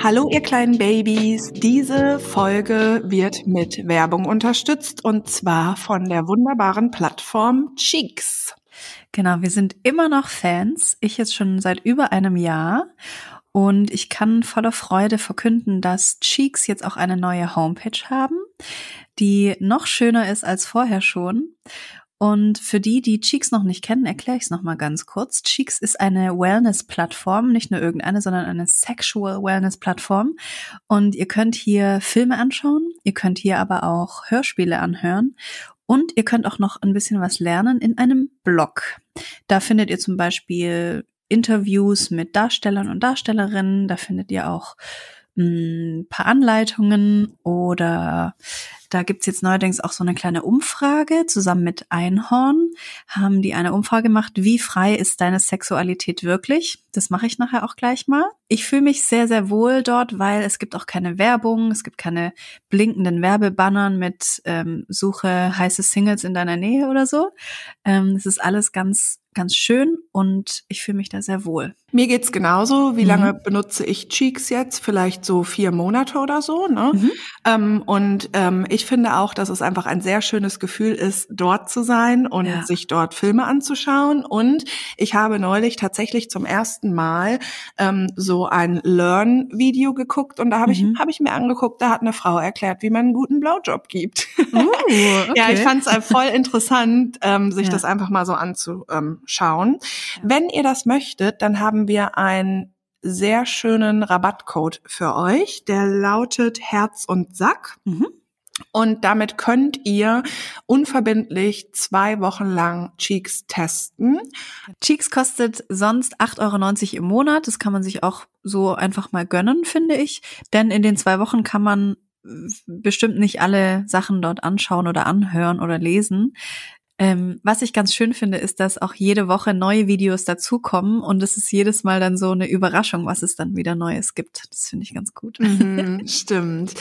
Hallo ihr kleinen Babys, diese Folge wird mit Werbung unterstützt und zwar von der wunderbaren Plattform Cheeks. Genau, wir sind immer noch Fans, ich jetzt schon seit über einem Jahr und ich kann voller Freude verkünden, dass Cheeks jetzt auch eine neue Homepage haben, die noch schöner ist als vorher schon. Und für die, die Cheeks noch nicht kennen, erkläre ich es nochmal ganz kurz. Cheeks ist eine Wellness-Plattform, nicht nur irgendeine, sondern eine Sexual Wellness-Plattform. Und ihr könnt hier Filme anschauen, ihr könnt hier aber auch Hörspiele anhören und ihr könnt auch noch ein bisschen was lernen in einem Blog. Da findet ihr zum Beispiel Interviews mit Darstellern und Darstellerinnen, da findet ihr auch ein paar Anleitungen oder da gibt's jetzt neuerdings auch so eine kleine Umfrage. Zusammen mit Einhorn haben die eine Umfrage gemacht, wie frei ist deine Sexualität wirklich? Das mache ich nachher auch gleich mal. Ich fühle mich sehr, sehr wohl dort, weil es gibt auch keine Werbung, es gibt keine blinkenden Werbebannern mit ähm, Suche heiße Singles in deiner Nähe oder so. Ähm, es ist alles ganz ganz schön und ich fühle mich da sehr wohl. Mir geht's genauso. Wie mhm. lange benutze ich Cheeks jetzt? Vielleicht so vier Monate oder so. Ne? Mhm. Ähm, und ähm, ich finde auch, dass es einfach ein sehr schönes Gefühl ist, dort zu sein und ja. sich dort Filme anzuschauen. Und ich habe neulich tatsächlich zum ersten Mal ähm, so ein Learn-Video geguckt und da habe mhm. ich hab ich mir angeguckt, da hat eine Frau erklärt, wie man einen guten Blowjob gibt. Uh, okay. ja, ich fand es voll interessant, ähm, sich ja. das einfach mal so anzu ähm, schauen. Wenn ihr das möchtet, dann haben wir einen sehr schönen Rabattcode für euch. Der lautet Herz und Sack. Mhm. Und damit könnt ihr unverbindlich zwei Wochen lang Cheeks testen. Cheeks kostet sonst 8,90 Euro im Monat. Das kann man sich auch so einfach mal gönnen, finde ich. Denn in den zwei Wochen kann man bestimmt nicht alle Sachen dort anschauen oder anhören oder lesen. Ähm, was ich ganz schön finde, ist, dass auch jede Woche neue Videos dazukommen und es ist jedes Mal dann so eine Überraschung, was es dann wieder Neues gibt. Das finde ich ganz gut. Mhm, stimmt.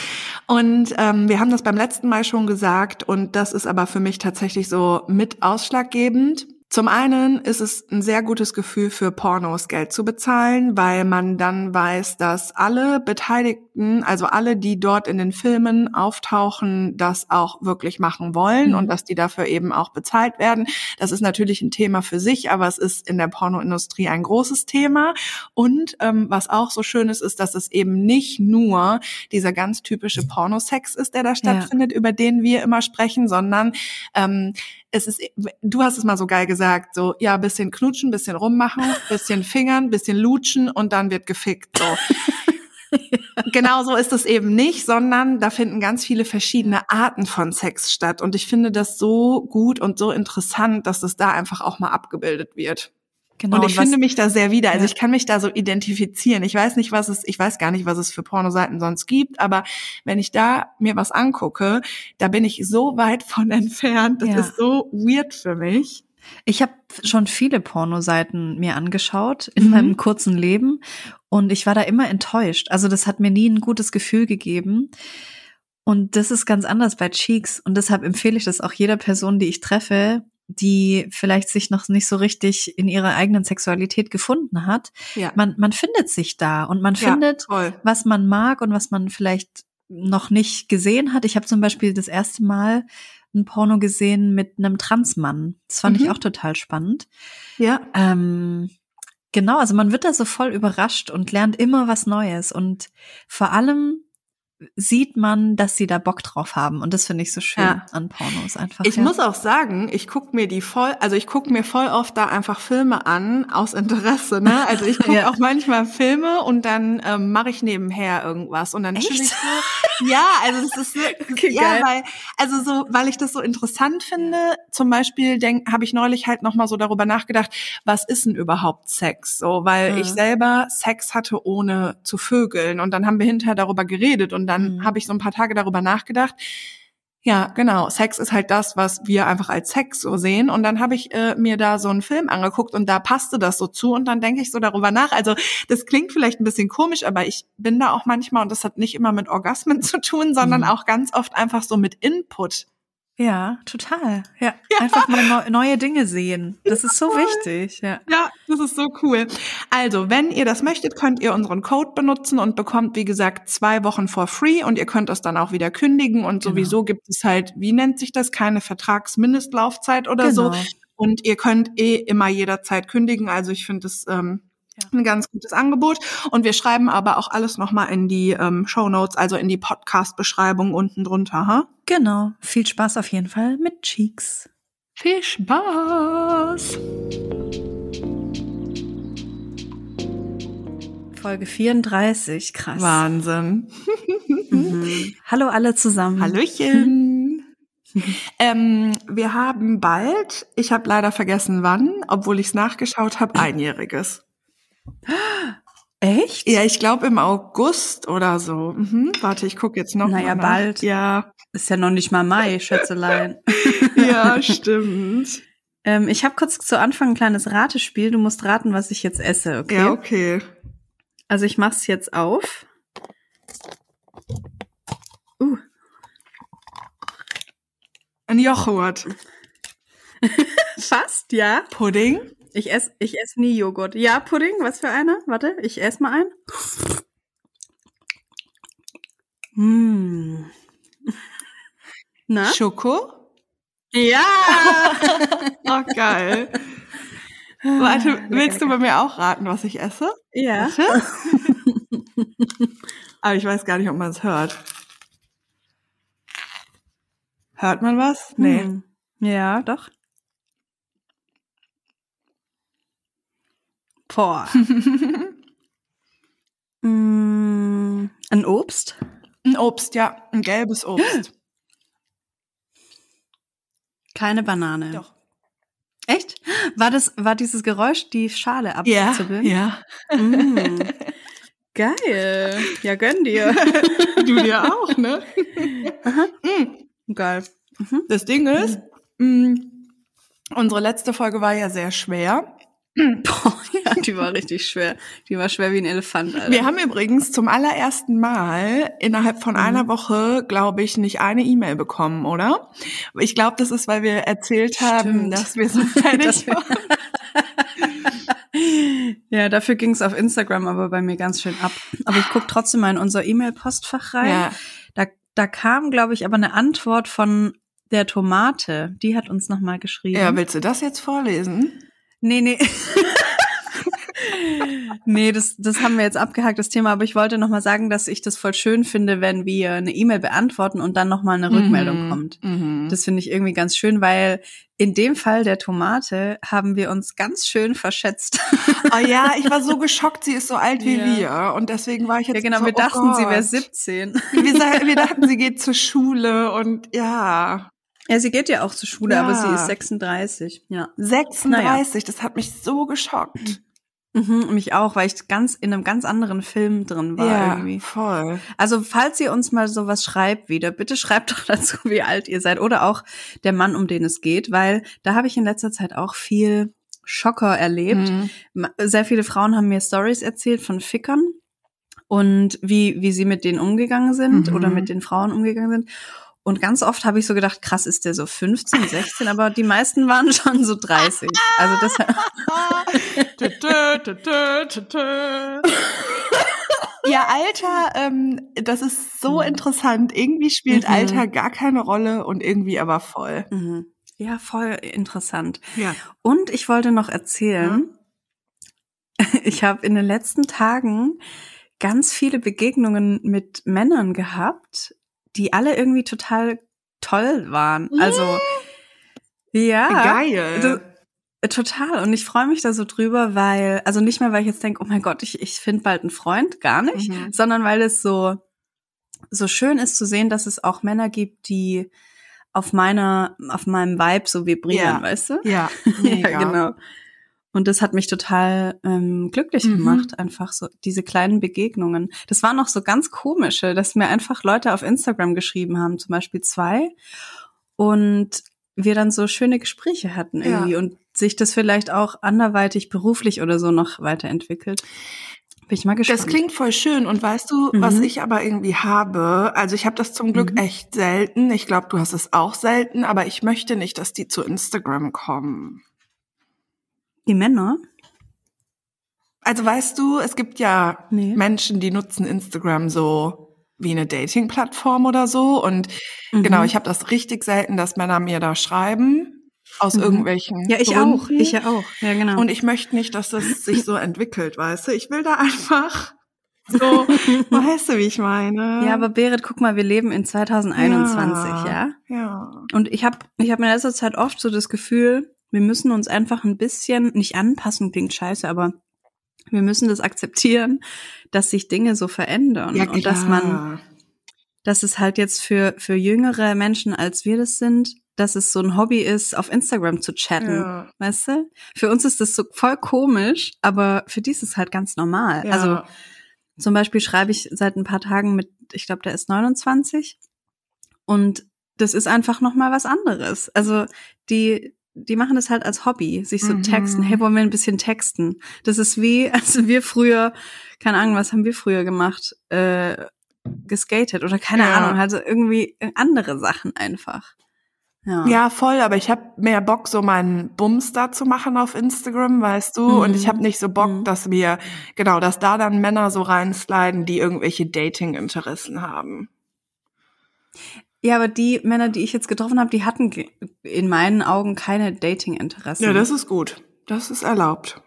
Und ähm, wir haben das beim letzten Mal schon gesagt und das ist aber für mich tatsächlich so mit ausschlaggebend. Zum einen ist es ein sehr gutes Gefühl für Pornos Geld zu bezahlen, weil man dann weiß, dass alle Beteiligten, also alle, die dort in den Filmen auftauchen, das auch wirklich machen wollen mhm. und dass die dafür eben auch bezahlt werden. Das ist natürlich ein Thema für sich, aber es ist in der Pornoindustrie ein großes Thema. Und ähm, was auch so schön ist, ist, dass es eben nicht nur dieser ganz typische Pornosex ist, der da stattfindet, ja. über den wir immer sprechen, sondern ähm, es ist, du hast es mal so geil gesagt, so, ja, bisschen knutschen, bisschen rummachen, bisschen fingern, bisschen lutschen und dann wird gefickt, so. genau so ist es eben nicht, sondern da finden ganz viele verschiedene Arten von Sex statt. Und ich finde das so gut und so interessant, dass es da einfach auch mal abgebildet wird. Genau, und ich und finde mich da sehr wieder. Also ich kann mich da so identifizieren. Ich weiß nicht, was es, ich weiß gar nicht, was es für Pornoseiten sonst gibt, aber wenn ich da mir was angucke, da bin ich so weit von entfernt. Das ja. ist so weird für mich. Ich habe schon viele Pornoseiten mir angeschaut in mhm. meinem kurzen Leben und ich war da immer enttäuscht. Also das hat mir nie ein gutes Gefühl gegeben. Und das ist ganz anders bei Cheeks und deshalb empfehle ich das auch jeder Person, die ich treffe, die vielleicht sich noch nicht so richtig in ihrer eigenen Sexualität gefunden hat. Ja. Man, man findet sich da und man ja, findet, toll. was man mag und was man vielleicht noch nicht gesehen hat. Ich habe zum Beispiel das erste Mal ein Porno gesehen mit einem Transmann. Das fand mhm. ich auch total spannend. Ja. Ähm, genau, also man wird da so voll überrascht und lernt immer was Neues. Und vor allem sieht man, dass sie da Bock drauf haben. Und das finde ich so schön ja. an Pornos einfach. Ich ja. muss auch sagen, ich gucke mir die voll, also ich gucke mir voll oft da einfach Filme an aus Interesse. Ne? Also ich gucke ja. auch manchmal Filme und dann ähm, mache ich nebenher irgendwas und dann Echt? ich so. Ja, also das ist okay, ja, geil. weil also so, weil ich das so interessant finde. Zum Beispiel denk, habe ich neulich halt noch mal so darüber nachgedacht, was ist denn überhaupt Sex? So, weil mhm. ich selber Sex hatte ohne zu vögeln und dann haben wir hinterher darüber geredet und dann mhm. habe ich so ein paar Tage darüber nachgedacht. Ja, genau. Sex ist halt das, was wir einfach als Sex so sehen. Und dann habe ich äh, mir da so einen Film angeguckt und da passte das so zu. Und dann denke ich so darüber nach. Also das klingt vielleicht ein bisschen komisch, aber ich bin da auch manchmal, und das hat nicht immer mit Orgasmen zu tun, sondern mhm. auch ganz oft einfach so mit Input Ja, total. Ja, ja. einfach mal neu, neue Dinge sehen. Das ist so wichtig. Ja. ja, das ist so cool. Also, wenn ihr das möchtet, könnt ihr unseren Code benutzen und bekommt, wie gesagt, zwei Wochen for free und ihr könnt es dann auch wieder kündigen und genau. sowieso gibt es halt, wie nennt sich das, keine Vertragsmindestlaufzeit oder genau. so. Und ihr könnt eh immer jederzeit kündigen. Also ich finde es ähm. Ein ganz gutes Angebot. Und wir schreiben aber auch alles nochmal in die ähm, Show Notes, also in die Podcast-Beschreibung unten drunter. Ha? Genau. Viel Spaß auf jeden Fall mit Cheeks. Viel Spaß! Folge 34, krass. Wahnsinn. mhm. Hallo alle zusammen. Hallöchen. ähm, wir haben bald, ich habe leider vergessen wann, obwohl ich es nachgeschaut habe, einjähriges. Echt? Ja, ich glaube im August oder so. Mhm. Warte, ich gucke jetzt noch naja, mal. Bald. Ja. Ist ja noch nicht mal Mai, Schätzelein. ja, stimmt. Ähm, ich habe kurz zu Anfang ein kleines Ratespiel. Du musst raten, was ich jetzt esse, okay? Ja, okay. Also ich mach's jetzt auf. Uh. Ein Joghurt. Fast, ja. Pudding. Ich esse ich ess nie Joghurt. Ja, Pudding, was für einer? Warte, ich esse mal ein. Mmh. Na? Schoko? Ja! oh, geil. Warte, willst du bei mir auch raten, was ich esse? Ja. Aber ich weiß gar nicht, ob man es hört. Hört man was? Nee. Hm. Ja, doch. Boah. mm, ein Obst? Ein Obst, ja. Ein gelbes Obst. Keine Banane. Doch. Echt? War das, war dieses Geräusch die Schale abzuzibbeln? Ja. ja. Mm. Geil. Ja, gönn dir. du dir auch, ne? Mm. Geil. Mhm. Das Ding ist, mm, unsere letzte Folge war ja sehr schwer. Boah, ja, die war richtig schwer. Die war schwer wie ein Elefant. Alter. Wir haben übrigens zum allerersten Mal innerhalb von mhm. einer Woche, glaube ich, nicht eine E-Mail bekommen, oder? Ich glaube, das ist, weil wir erzählt haben, Stimmt. dass wir so fertig waren. ja, dafür ging es auf Instagram aber bei mir ganz schön ab. Aber ich gucke trotzdem mal in unser E-Mail-Postfach rein. Ja. Da, da kam, glaube ich, aber eine Antwort von der Tomate. Die hat uns nochmal geschrieben. Ja, willst du das jetzt vorlesen? Nee, nee. nee, das, das haben wir jetzt abgehakt, das Thema. Aber ich wollte noch mal sagen, dass ich das voll schön finde, wenn wir eine E-Mail beantworten und dann noch mal eine Rückmeldung mhm. kommt. Mhm. Das finde ich irgendwie ganz schön, weil in dem Fall der Tomate haben wir uns ganz schön verschätzt. Oh ja, ich war so geschockt, sie ist so alt wie ja. wir. Und deswegen war ich jetzt Ja genau, so, wir oh dachten, Gott. sie wäre 17. Wir, wir dachten, sie geht zur Schule und ja. Ja, sie geht ja auch zur Schule, ja. aber sie ist 36. Ja. 36, naja. das hat mich so geschockt. Mhm, mich auch, weil ich ganz in einem ganz anderen Film drin war ja, irgendwie. voll. Also falls ihr uns mal sowas schreibt wieder, bitte schreibt doch dazu, wie alt ihr seid oder auch der Mann, um den es geht, weil da habe ich in letzter Zeit auch viel Schocker erlebt. Mhm. Sehr viele Frauen haben mir Stories erzählt von Fickern und wie wie sie mit denen umgegangen sind mhm. oder mit den Frauen umgegangen sind. Und ganz oft habe ich so gedacht, krass, ist der so 15, 16, aber die meisten waren schon so 30. Also das Ja, Alter, ähm, das ist so mhm. interessant. Irgendwie spielt mhm. Alter gar keine Rolle und irgendwie aber voll. Mhm. Ja, voll interessant. Ja. Und ich wollte noch erzählen, ich habe in den letzten Tagen ganz viele Begegnungen mit Männern gehabt, die alle irgendwie total toll waren. Also ja, geil. Das, total. Und ich freue mich da so drüber, weil, also nicht mehr, weil ich jetzt denke, oh mein Gott, ich, ich finde bald einen Freund, gar nicht, mhm. sondern weil es so, so schön ist zu sehen, dass es auch Männer gibt, die auf meiner, auf meinem Vibe so vibrieren, ja. weißt du? Ja, ja, genau. Und das hat mich total ähm, glücklich mhm. gemacht, einfach so diese kleinen Begegnungen. Das waren noch so ganz komische, dass mir einfach Leute auf Instagram geschrieben haben, zum Beispiel zwei. Und wir dann so schöne Gespräche hatten irgendwie ja. und sich das vielleicht auch anderweitig beruflich oder so noch weiterentwickelt. Bin ich mal gespannt. Das klingt voll schön. Und weißt du, mhm. was ich aber irgendwie habe? Also ich habe das zum Glück mhm. echt selten. Ich glaube, du hast es auch selten, aber ich möchte nicht, dass die zu Instagram kommen. Die Männer? Also weißt du, es gibt ja nee. Menschen, die nutzen Instagram so wie eine Dating-Plattform oder so. Und mhm. genau, ich habe das richtig selten, dass Männer mir da schreiben aus mhm. irgendwelchen Ja, ich Gründen. auch. Ich ja auch. Ja, genau. Und ich möchte nicht, dass das sich so entwickelt, weißt du? Ich will da einfach so, weißt du, wie ich meine? Ja, aber Berit, guck mal, wir leben in 2021, ja? Ja. ja. Und ich habe ich hab in letzter Zeit oft so das Gefühl, wir müssen uns einfach ein bisschen, nicht anpassen, klingt scheiße, aber wir müssen das akzeptieren, dass sich Dinge so verändern ja, und dass man, dass es halt jetzt für, für jüngere Menschen, als wir das sind, dass es so ein Hobby ist, auf Instagram zu chatten. Ja. Weißt du? Für uns ist das so voll komisch, aber für die ist es halt ganz normal. Ja. Also zum Beispiel schreibe ich seit ein paar Tagen mit, ich glaube, der ist 29 und das ist einfach noch mal was anderes. Also die die machen das halt als Hobby, sich so mhm. texten. Hey, wollen wir ein bisschen texten? Das ist wie, als wir früher, keine Ahnung, was haben wir früher gemacht? Äh, geskatet oder keine ja. Ahnung, also irgendwie andere Sachen einfach. Ja. ja, voll, aber ich habe mehr Bock, so meinen Bums da zu machen auf Instagram, weißt du? Mhm. Und ich habe nicht so Bock, mhm. dass wir, genau, dass da dann Männer so reinsliden, die irgendwelche Dating-Interessen haben. Ja, aber die Männer, die ich jetzt getroffen habe, die hatten in meinen Augen keine Dating-Interessen. Ja, das ist gut. Das ist erlaubt.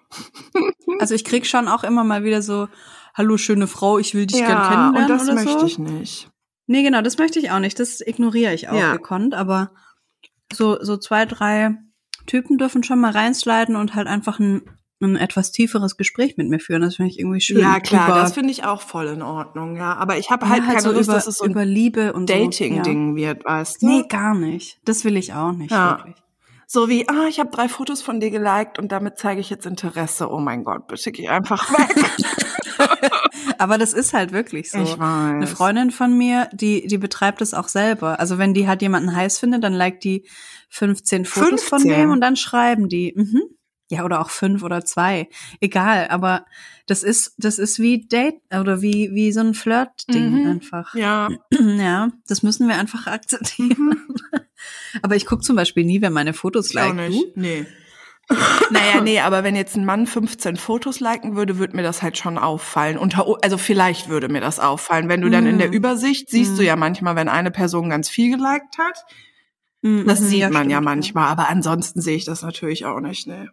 also ich krieg schon auch immer mal wieder so, hallo schöne Frau, ich will dich ja, gern kennenlernen. Und das oder möchte so. ich nicht. Nee, genau, das möchte ich auch nicht. Das ignoriere ich auch ja. gekonnt, aber so, so zwei, drei Typen dürfen schon mal reinsliden und halt einfach ein, ein etwas tieferes Gespräch mit mir führen. Das finde ich irgendwie schön. Ja, klar, über, das finde ich auch voll in Ordnung, ja. Aber ich habe halt, ja, halt keine so Lust, über, dass es so über Liebe und Dating-Ding so, ja. wird, weißt du? Nee, gar nicht. Das will ich auch nicht, ja. wirklich. So wie, ah, ich habe drei Fotos von dir geliked und damit zeige ich jetzt Interesse. Oh mein Gott, bitte geh einfach weg. Aber das ist halt wirklich so. Ich weiß. Eine Freundin von mir, die, die betreibt es auch selber. Also wenn die halt jemanden heiß findet, dann liked die 15 Fotos 15? von dem und dann schreiben die. Mhm. Ja, oder auch fünf oder zwei. Egal, aber das ist, das ist wie Date oder wie, wie so ein Flirt-Ding mhm. einfach. Ja. Ja, das müssen wir einfach akzeptieren. Mhm. aber ich gucke zum Beispiel nie, wer meine Fotos liked. Auch nicht. Du? Nee. naja, nee, aber wenn jetzt ein Mann 15 Fotos liken würde, würde mir das halt schon auffallen. Unter, also vielleicht würde mir das auffallen. Wenn du dann in der mm. Übersicht siehst mm. du ja manchmal, wenn eine Person ganz viel geliked hat. Das sieht ja, man stimmt, ja manchmal, aber ansonsten sehe ich das natürlich auch nicht, ne.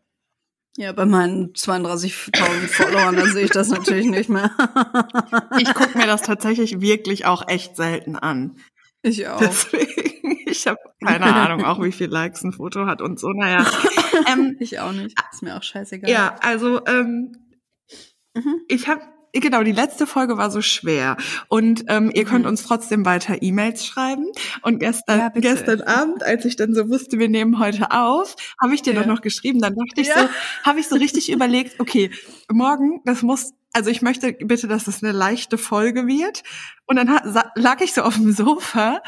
Ja, bei meinen 32.000 Followern, dann sehe ich das natürlich nicht mehr. ich gucke mir das tatsächlich wirklich auch echt selten an. Ich auch. Deswegen, ich habe keine Ahnung, auch wie viel Likes ein Foto hat und so. Naja. Ähm, ich auch nicht. Ist mir auch scheißegal. Ja, also ähm, mhm. ich habe Genau, die letzte Folge war so schwer. Und ähm, ihr könnt mhm. uns trotzdem weiter E-Mails schreiben. Und gestern, ja, gestern Abend, als ich dann so wusste, wir nehmen heute auf, habe ich dir ja. doch noch geschrieben. Dann dachte ich ja. so, habe ich so richtig überlegt, okay, morgen, das muss also ich möchte bitte, dass das eine leichte Folge wird. Und dann lag ich so auf dem Sofa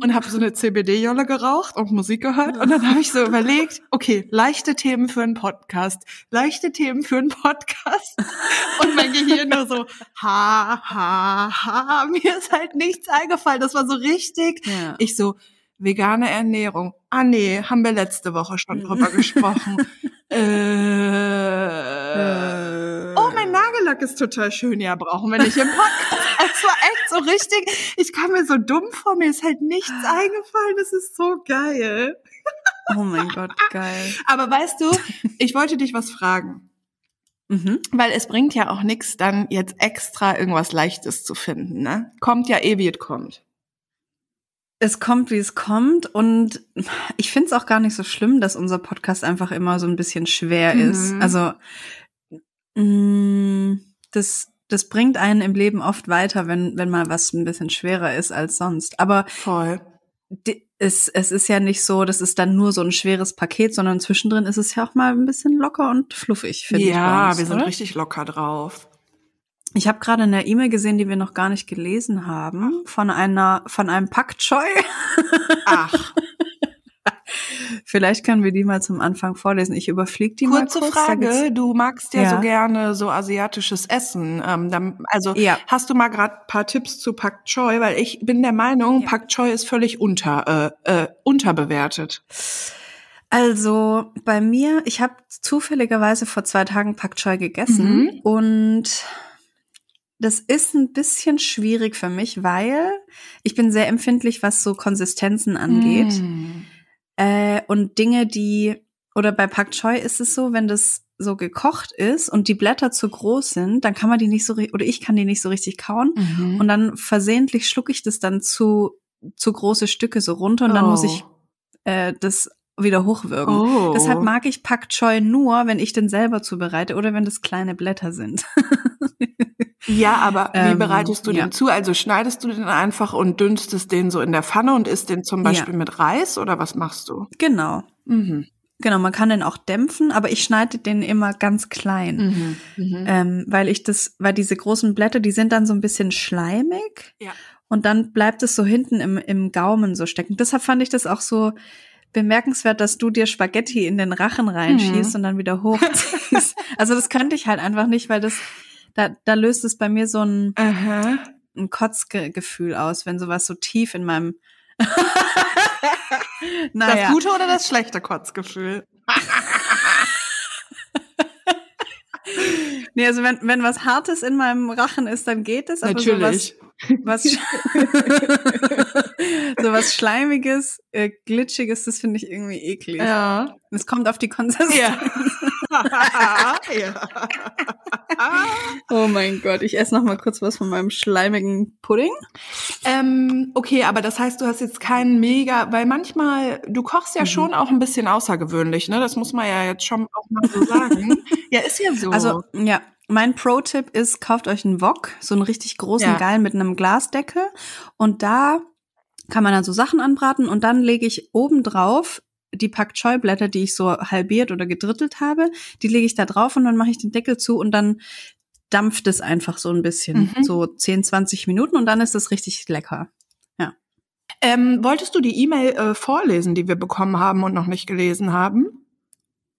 und habe so eine CBD-Jolle geraucht und Musik gehört. Und dann habe ich so überlegt, okay, leichte Themen für einen Podcast, leichte Themen für einen Podcast. Und mein Gehirn nur so, ha, ha, ha, mir ist halt nichts eingefallen. Das war so richtig. Ja. Ich so, vegane Ernährung. Ah nee, haben wir letzte Woche schon drüber gesprochen. äh, mein Nagellack ist total schön. Ja, brauchen wir nicht im Podcast. Es war echt so richtig. Ich kam mir so dumm vor, mir ist halt nichts eingefallen. Das ist so geil. Oh mein Gott, geil. Aber weißt du, ich wollte dich was fragen. Mhm. Weil es bringt ja auch nichts, dann jetzt extra irgendwas Leichtes zu finden, ne? Kommt ja eh, wie es kommt. Es kommt, wie es kommt. Und ich finde es auch gar nicht so schlimm, dass unser Podcast einfach immer so ein bisschen schwer mhm. ist. Also, das, das bringt einen im Leben oft weiter, wenn, wenn mal was ein bisschen schwerer ist als sonst. Aber Voll. Es, es ist ja nicht so, das ist dann nur so ein schweres Paket, sondern zwischendrin ist es ja auch mal ein bisschen locker und fluffig, finde ja, ich. Ja, wir sind oder? richtig locker drauf. Ich habe gerade eine E-Mail gesehen, die wir noch gar nicht gelesen haben, von einer von einem Pak Choi. Ach. Vielleicht können wir die mal zum Anfang vorlesen. Ich überfliege die Kurze mal kurz. Frage, du magst ja, Ja. so gerne so asiatisches Essen. Ähm, dann, also Ja. hast du mal gerade paar Tipps zu Pak Choi? Weil ich bin der Meinung, Ja. Pak Choi ist völlig unter, äh, äh, unterbewertet. Also bei mir, ich habe zufälligerweise vor zwei Tagen Pak Choi gegessen Mhm. und das ist ein bisschen schwierig für mich, weil ich bin sehr empfindlich, was so Konsistenzen angeht. Mm. Äh, und Dinge, die, oder bei Pak Choi ist es so, wenn das so gekocht ist und die Blätter zu groß sind, dann kann man die nicht so, oder ich kann die nicht so richtig kauen. Mhm. Und dann versehentlich schlucke ich das dann zu, zu große Stücke so runter und dann muss ich äh, das wieder hochwürgen. Oh. Deshalb mag ich Pak Choi nur, wenn ich den selber zubereite oder wenn das kleine Blätter sind. Ja, aber wie Ähm, bereitest du ja. den zu? Also schneidest du den einfach und dünstest den so in der Pfanne und isst den zum Ja. Beispiel mit Reis oder was machst du? genau. Mhm. Genau, man kann den auch dämpfen, aber ich schneide den immer ganz klein. Mhm. Mhm. Ähm, weil ich das, weil diese großen Blätter, die sind dann so ein bisschen schleimig Ja. und dann bleibt es so hinten im, im Gaumen so stecken. Deshalb fand ich das auch so bemerkenswert, dass du dir Spaghetti in den Rachen reinschießt Mhm. und dann wieder hochziehst. also das könnte ich halt einfach nicht, weil das, da, da löst es bei mir so ein, Aha. ein Kotzgefühl aus, wenn sowas so tief in meinem naja. Das gute oder das schlechte Kotzgefühl? Nee, also wenn, wenn was Hartes in meinem Rachen ist, dann geht es. Aber Natürlich. Was, was, so was Schleimiges, äh, Glitschiges, das finde ich irgendwie eklig. Ja. Es kommt auf die Konsistenz. Ja. ja. Oh mein Gott, ich esse noch mal kurz was von meinem schleimigen Pudding. Ähm, okay, aber das heißt, du hast jetzt keinen mega, weil manchmal, du kochst ja Mhm. schon auch ein bisschen außergewöhnlich, ne? Das muss man ja jetzt schon auch mal so sagen. ja, ist ja so. Also, ja, mein Pro-Tipp ist, kauft euch einen Wok, so einen richtig großen Ja. Geil mit einem Glasdeckel. Und da kann man dann so Sachen anbraten und dann lege ich oben drauf die Pak Choi Blätter, die ich so halbiert oder gedrittelt habe, die lege ich da drauf und dann mache ich den Deckel zu und dann dampft es einfach so ein bisschen, Mhm. so 10, 20 Minuten und dann ist es richtig lecker. ähm, wolltest du die E-Mail äh, vorlesen, die wir bekommen haben und noch nicht gelesen haben?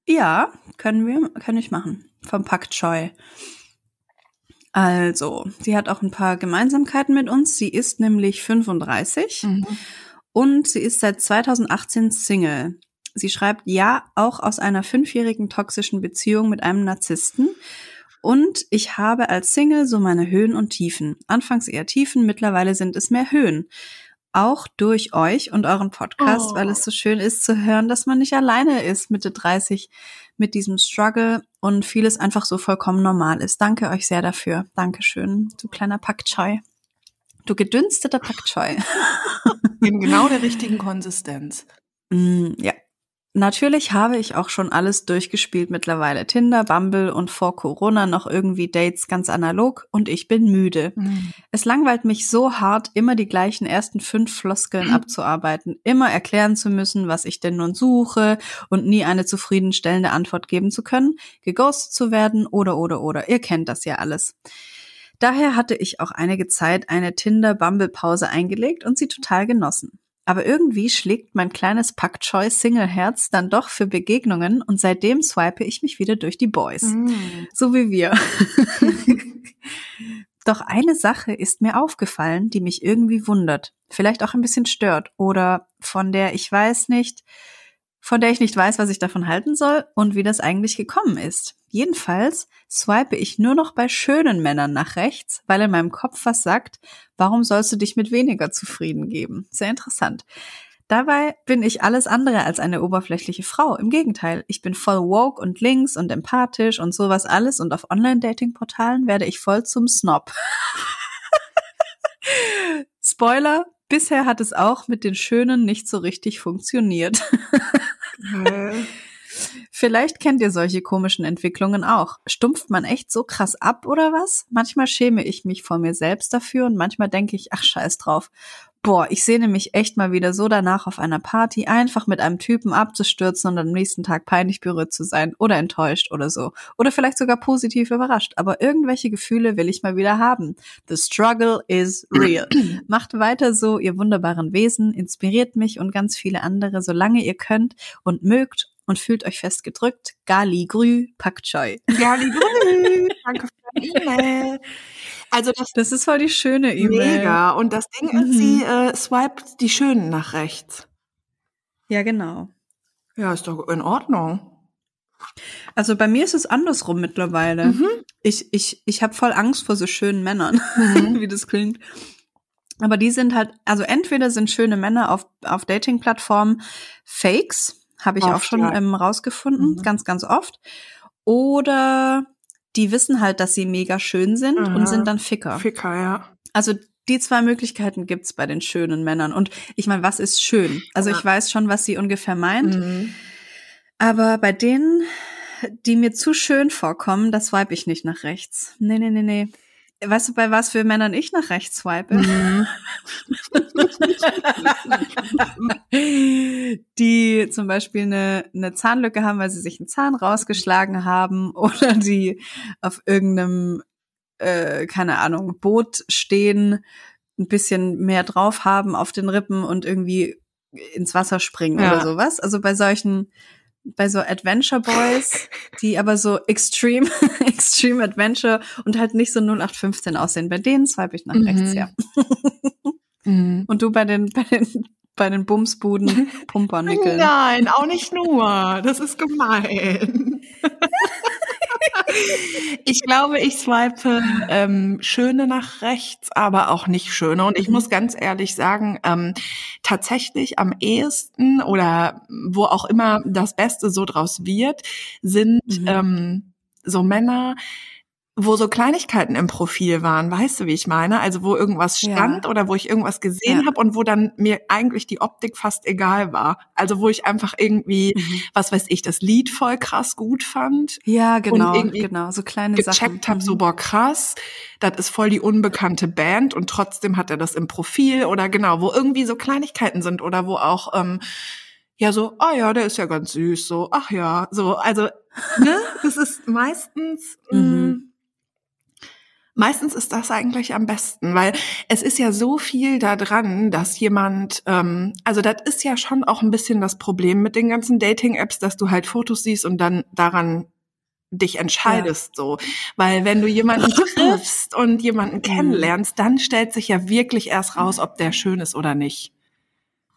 Ja, können wir, kann ich machen. Vom Pak Choi. Also, sie hat auch ein paar Gemeinsamkeiten mit uns. Sie ist nämlich 35 Mhm. und sie ist seit 2018 Single. Sie schreibt, ja, auch aus einer fünfjährigen toxischen Beziehung mit einem Narzissten. Und ich habe als Single so meine Höhen und Tiefen. Anfangs eher Tiefen, mittlerweile sind es mehr Höhen. Auch durch euch und euren Podcast, Oh. weil es so schön ist zu hören, dass man nicht alleine ist, Mitte 30, mit diesem Struggle und vieles einfach so vollkommen normal ist. Danke euch sehr dafür. Dankeschön, du kleiner Pak Choi. Du gedünsteter Pak Choi. In genau der richtigen Konsistenz. Mm, ja. Natürlich habe ich auch schon alles durchgespielt mittlerweile. Tinder, Bumble und vor Corona noch irgendwie Dates ganz analog und ich bin müde. Mhm. Es langweilt mich so hart, immer die gleichen ersten fünf Floskeln abzuarbeiten, immer erklären zu müssen, was ich denn nun suche und nie eine zufriedenstellende Antwort geben zu können, geghostet zu werden oder oder oder. Ihr kennt das ja alles. Daher hatte ich auch einige Zeit eine Tinder-Bumble-Pause eingelegt und sie total genossen. Aber irgendwie schlägt mein kleines Pak Choi Single-Herz dann doch für Begegnungen und seitdem swipe ich mich wieder durch die Boys. Mhm. So wie wir. Doch eine Sache ist mir aufgefallen, die mich irgendwie wundert, vielleicht auch ein bisschen stört oder von der ich weiß nicht, von der ich nicht weiß, was ich davon halten soll und wie das eigentlich gekommen ist. Jedenfalls swipe ich nur noch bei schönen Männern nach rechts, weil in meinem Kopf was sagt, warum sollst du dich mit weniger zufrieden geben? Sehr interessant. Dabei bin ich alles andere als eine oberflächliche Frau. Im Gegenteil, ich bin voll woke und links und empathisch und sowas alles und auf Online-Dating-Portalen werde ich voll zum Snob. Spoiler, bisher hat es auch mit den Schönen nicht so richtig funktioniert. Vielleicht kennt ihr solche komischen Entwicklungen auch. Stumpft man echt so krass ab oder was? Manchmal schäme ich mich vor mir selbst dafür und manchmal denke ich, ach scheiß drauf. Boah, ich sehne mich echt mal wieder so danach auf einer Party, einfach mit einem Typen abzustürzen und am nächsten Tag peinlich berührt zu sein oder enttäuscht oder so. Oder vielleicht sogar positiv überrascht. Aber irgendwelche Gefühle will ich mal wieder haben. The struggle is real. Macht weiter so, ihr wunderbaren Wesen, inspiriert mich und ganz viele andere, solange ihr könnt und mögt und fühlt euch fest gedrückt. Gali Grü, Pak Choi. Gali Grü, danke für die E-Mail. Also das, das ist voll die schöne E-Mail. Mega. Und das Ding ist, mhm. sie äh, swiped die Schönen nach rechts. Ja, genau. Ja, ist doch in Ordnung. Also bei mir ist es andersrum mittlerweile. Mhm. Ich, ich, ich habe voll Angst vor so schönen Männern, mhm. wie das klingt. Aber die sind halt, also entweder sind schöne Männer auf, auf Dating-Plattformen Fakes, habe ich oft, auch schon ja. ähm, rausgefunden, mhm. ganz, ganz oft. Oder die wissen halt, dass sie mega schön sind Aha. und sind dann Ficker. Ficker, ja. Also die zwei Möglichkeiten gibt's bei den schönen Männern. Und ich meine, was ist schön? Also ja. ich weiß schon, was sie ungefähr meint. Mhm. Aber bei denen, die mir zu schön vorkommen, das swipe ich nicht nach rechts. Nee, nee, nee, nee. Weißt du, bei was für Männern ich nach rechts swipe? Mhm. die zum Beispiel eine, eine Zahnlücke haben, weil sie sich einen Zahn rausgeschlagen haben oder die auf irgendeinem, äh, keine Ahnung, Boot stehen, ein bisschen mehr drauf haben auf den Rippen und irgendwie ins Wasser springen ja. oder sowas. Also bei solchen bei so Adventure Boys, die aber so extreme, extreme Adventure und halt nicht so 0815 aussehen. Bei denen swipe ich nach mhm. rechts, ja. mhm. Und du bei den, bei den, bei den Bumsbuden Pumpernickeln. Nein, auch nicht nur. Das ist gemein. Ich glaube, ich swipe ähm, schöne nach rechts, aber auch nicht schöne. Und ich mhm. muss ganz ehrlich sagen, ähm, tatsächlich am ehesten oder wo auch immer das Beste so draus wird, sind mhm. ähm, so Männer, wo so Kleinigkeiten im Profil waren, weißt du, wie ich meine? Also wo irgendwas stand ja. oder wo ich irgendwas gesehen ja. habe und wo dann mir eigentlich die Optik fast egal war. Also wo ich einfach irgendwie, mhm. was weiß ich, das Lied voll krass gut fand. Ja, genau, und irgendwie genau, so kleine gecheckt Sachen. Gecheckt habe, so mhm. boah krass, das ist voll die unbekannte Band und trotzdem hat er das im Profil oder genau, wo irgendwie so Kleinigkeiten sind oder wo auch ähm, ja so, ah oh ja, der ist ja ganz süß, so, ach ja, so, also ne, das ist meistens mhm. Meistens ist das eigentlich am besten, weil es ist ja so viel da dran, dass jemand, ähm, also das ist ja schon auch ein bisschen das Problem mit den ganzen Dating-Apps, dass du halt Fotos siehst und dann daran dich entscheidest ja. so. Weil wenn du jemanden triffst und jemanden mhm. kennenlernst, dann stellt sich ja wirklich erst raus, ob der schön ist oder nicht.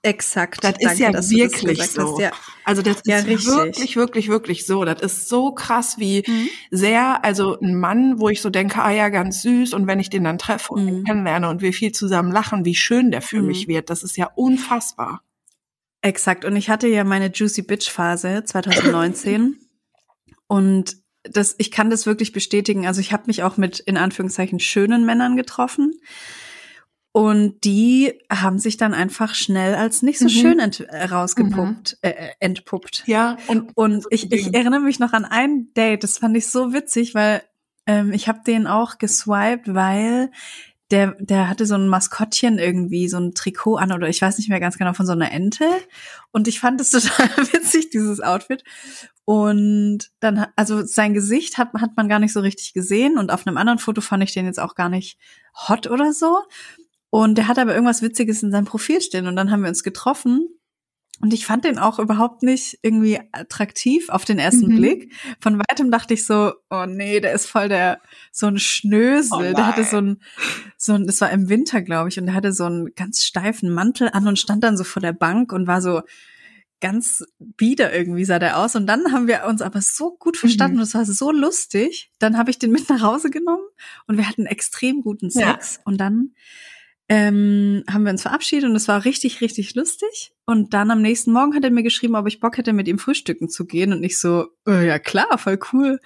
Exakt. Das ist ja wirklich so. Hast, ja. Also das ja, ist richtig. wirklich, wirklich, wirklich so. Das ist so krass, wie mhm. sehr, also ein Mann, wo ich so denke, ah ja, ganz süß. Und wenn ich den dann treffe und mhm. kennenlerne und wir viel zusammen lachen, wie schön der für mhm. mich wird, das ist ja unfassbar. Exakt. Und ich hatte ja meine Juicy Bitch Phase 2019. und das, ich kann das wirklich bestätigen. Also ich habe mich auch mit in Anführungszeichen schönen Männern getroffen. Und die haben sich dann einfach schnell als nicht so mhm. schön ent äh, rausgepuppt, mhm. äh, entpuppt. Ja. Und, und ich, ich erinnere mich noch an ein Date, das fand ich so witzig, weil ähm, ich habe den auch geswiped, weil der, der hatte so ein Maskottchen irgendwie, so ein Trikot an oder ich weiß nicht mehr ganz genau, von so einer Ente. Und ich fand es total witzig, dieses Outfit. Und dann, also sein Gesicht hat, hat man gar nicht so richtig gesehen. Und auf einem anderen Foto fand ich den jetzt auch gar nicht hot oder so. Und der hat aber irgendwas Witziges in seinem Profil stehen. Und dann haben wir uns getroffen. Und ich fand den auch überhaupt nicht irgendwie attraktiv auf den ersten mhm. Blick. Von weitem dachte ich so, oh nee, der ist voll der, so ein Schnösel. Oh der hatte so ein, so ein, das war im Winter, glaube ich, und der hatte so einen ganz steifen Mantel an und stand dann so vor der Bank und war so, ganz bieder irgendwie sah der aus. Und dann haben wir uns aber so gut verstanden mhm. und es war so lustig. Dann habe ich den mit nach Hause genommen und wir hatten extrem guten Sex. Ja. Und dann ähm, haben wir uns verabschiedet und es war richtig, richtig lustig. Und dann am nächsten Morgen hat er mir geschrieben, ob ich Bock hätte, mit ihm frühstücken zu gehen. Und ich so, äh, ja klar, voll cool.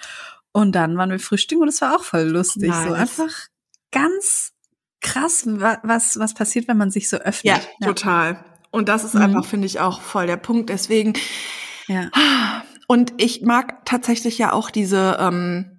Und dann waren wir frühstücken und es war auch voll lustig. Nice. So einfach ganz krass, was, was passiert, wenn man sich so öffnet. Ja, ja. total. Und das ist mhm. einfach, finde ich, auch voll der Punkt. Deswegen. Ja. Und ich mag tatsächlich ja auch diese, ähm,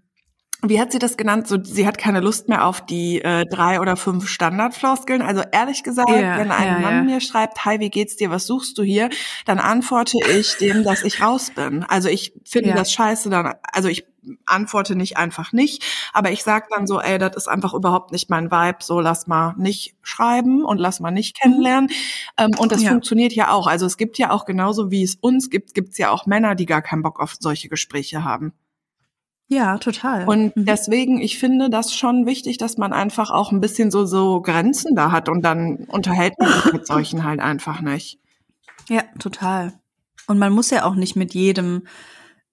wie hat sie das genannt? So, sie hat keine Lust mehr auf die äh, drei oder fünf Standardfloskeln. Also ehrlich gesagt, Ja, wenn ein ja, Mann ja. mir schreibt, hi, wie geht's dir, was suchst du hier, dann antworte ich dem, dass ich raus bin. Also ich finde das scheiße dann, also ich antworte nicht einfach nicht, aber ich sag dann so, ey, das ist einfach überhaupt nicht mein Vibe, so lass mal nicht schreiben und lass mal nicht kennenlernen. Ähm, und das Ja. funktioniert ja auch. Also es gibt ja auch genauso wie es uns gibt, gibt's ja auch Männer, die gar keinen Bock auf solche Gespräche haben. Ja, total. Und Mhm. deswegen, ich finde das schon wichtig, dass man einfach auch ein bisschen so, so Grenzen da hat und dann unterhält man sich mit solchen halt einfach nicht. Ja, total. Und man muss ja auch nicht mit jedem,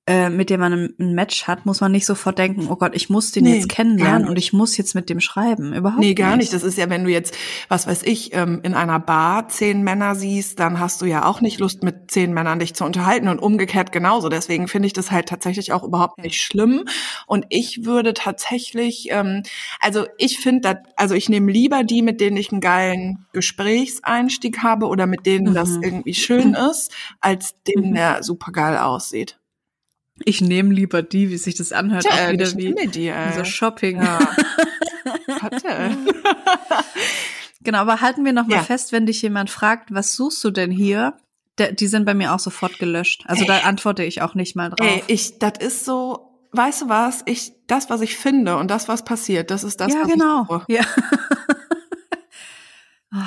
äh, mit dem man ein, Match hat, muss man nicht sofort denken, oh Gott, ich muss den Nee, jetzt kennenlernen nicht. und ich muss jetzt mit dem schreiben. Überhaupt Nee, gar nicht. Das ist ja, wenn du jetzt, was weiß ich, ähm, in einer Bar zehn Männer siehst, dann hast du ja auch nicht Lust, mit zehn Männern dich zu unterhalten und umgekehrt genauso. Deswegen finde ich das halt tatsächlich auch überhaupt nicht schlimm. Und ich würde tatsächlich, ähm, also ich finde, also ich nehme lieber die, mit denen ich einen geilen Gesprächseinstieg habe oder mit denen das Mhm. irgendwie schön ist, als den, Mhm. der super geil aussieht. Ich nehme lieber die, wie sich das anhört, auch wieder ich wie die, ey. so Shopping. Ja. Genau, aber halten wir noch mal Ja. fest, wenn dich jemand fragt, was suchst du denn hier? Die sind bei mir auch sofort gelöscht. Also da antworte ich auch nicht mal drauf. Ey, ich, das ist so, weißt du was? Ich, das, was ich finde und das, was passiert, das ist das, ja, was genau. ich suche. Ja.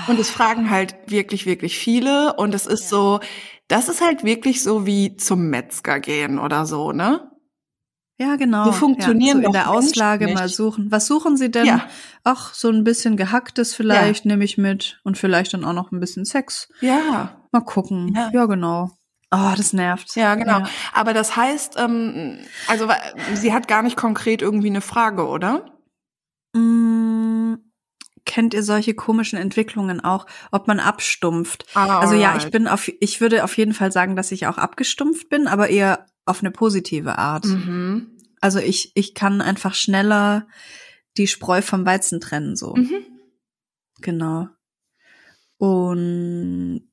Und es fragen halt wirklich, wirklich viele und es ist so, das ist halt wirklich so wie zum Metzger gehen oder so, ne? Ja, genau. So funktionieren ja, so in der Auslage Menschen mal nicht. suchen. Was suchen Sie denn? Ja. Ach, so ein bisschen gehacktes vielleicht nehme ich mit und vielleicht dann auch noch ein bisschen Sex. Ja. Mal gucken. Ja. Ja, genau. Oh, das nervt. Ja, genau. Ja. Aber das heißt, ähm, also sie hat gar nicht konkret irgendwie eine Frage, oder? Mm, kennt ihr solche komischen Entwicklungen auch, ob man abstumpft? Ah, Also ja, ich bin auf, ich würde auf jeden Fall sagen, dass ich auch abgestumpft bin, aber eher auf eine positive Art. Mhm. Also ich, ich kann einfach schneller die Spreu vom Weizen trennen, so. Mhm. Genau. Und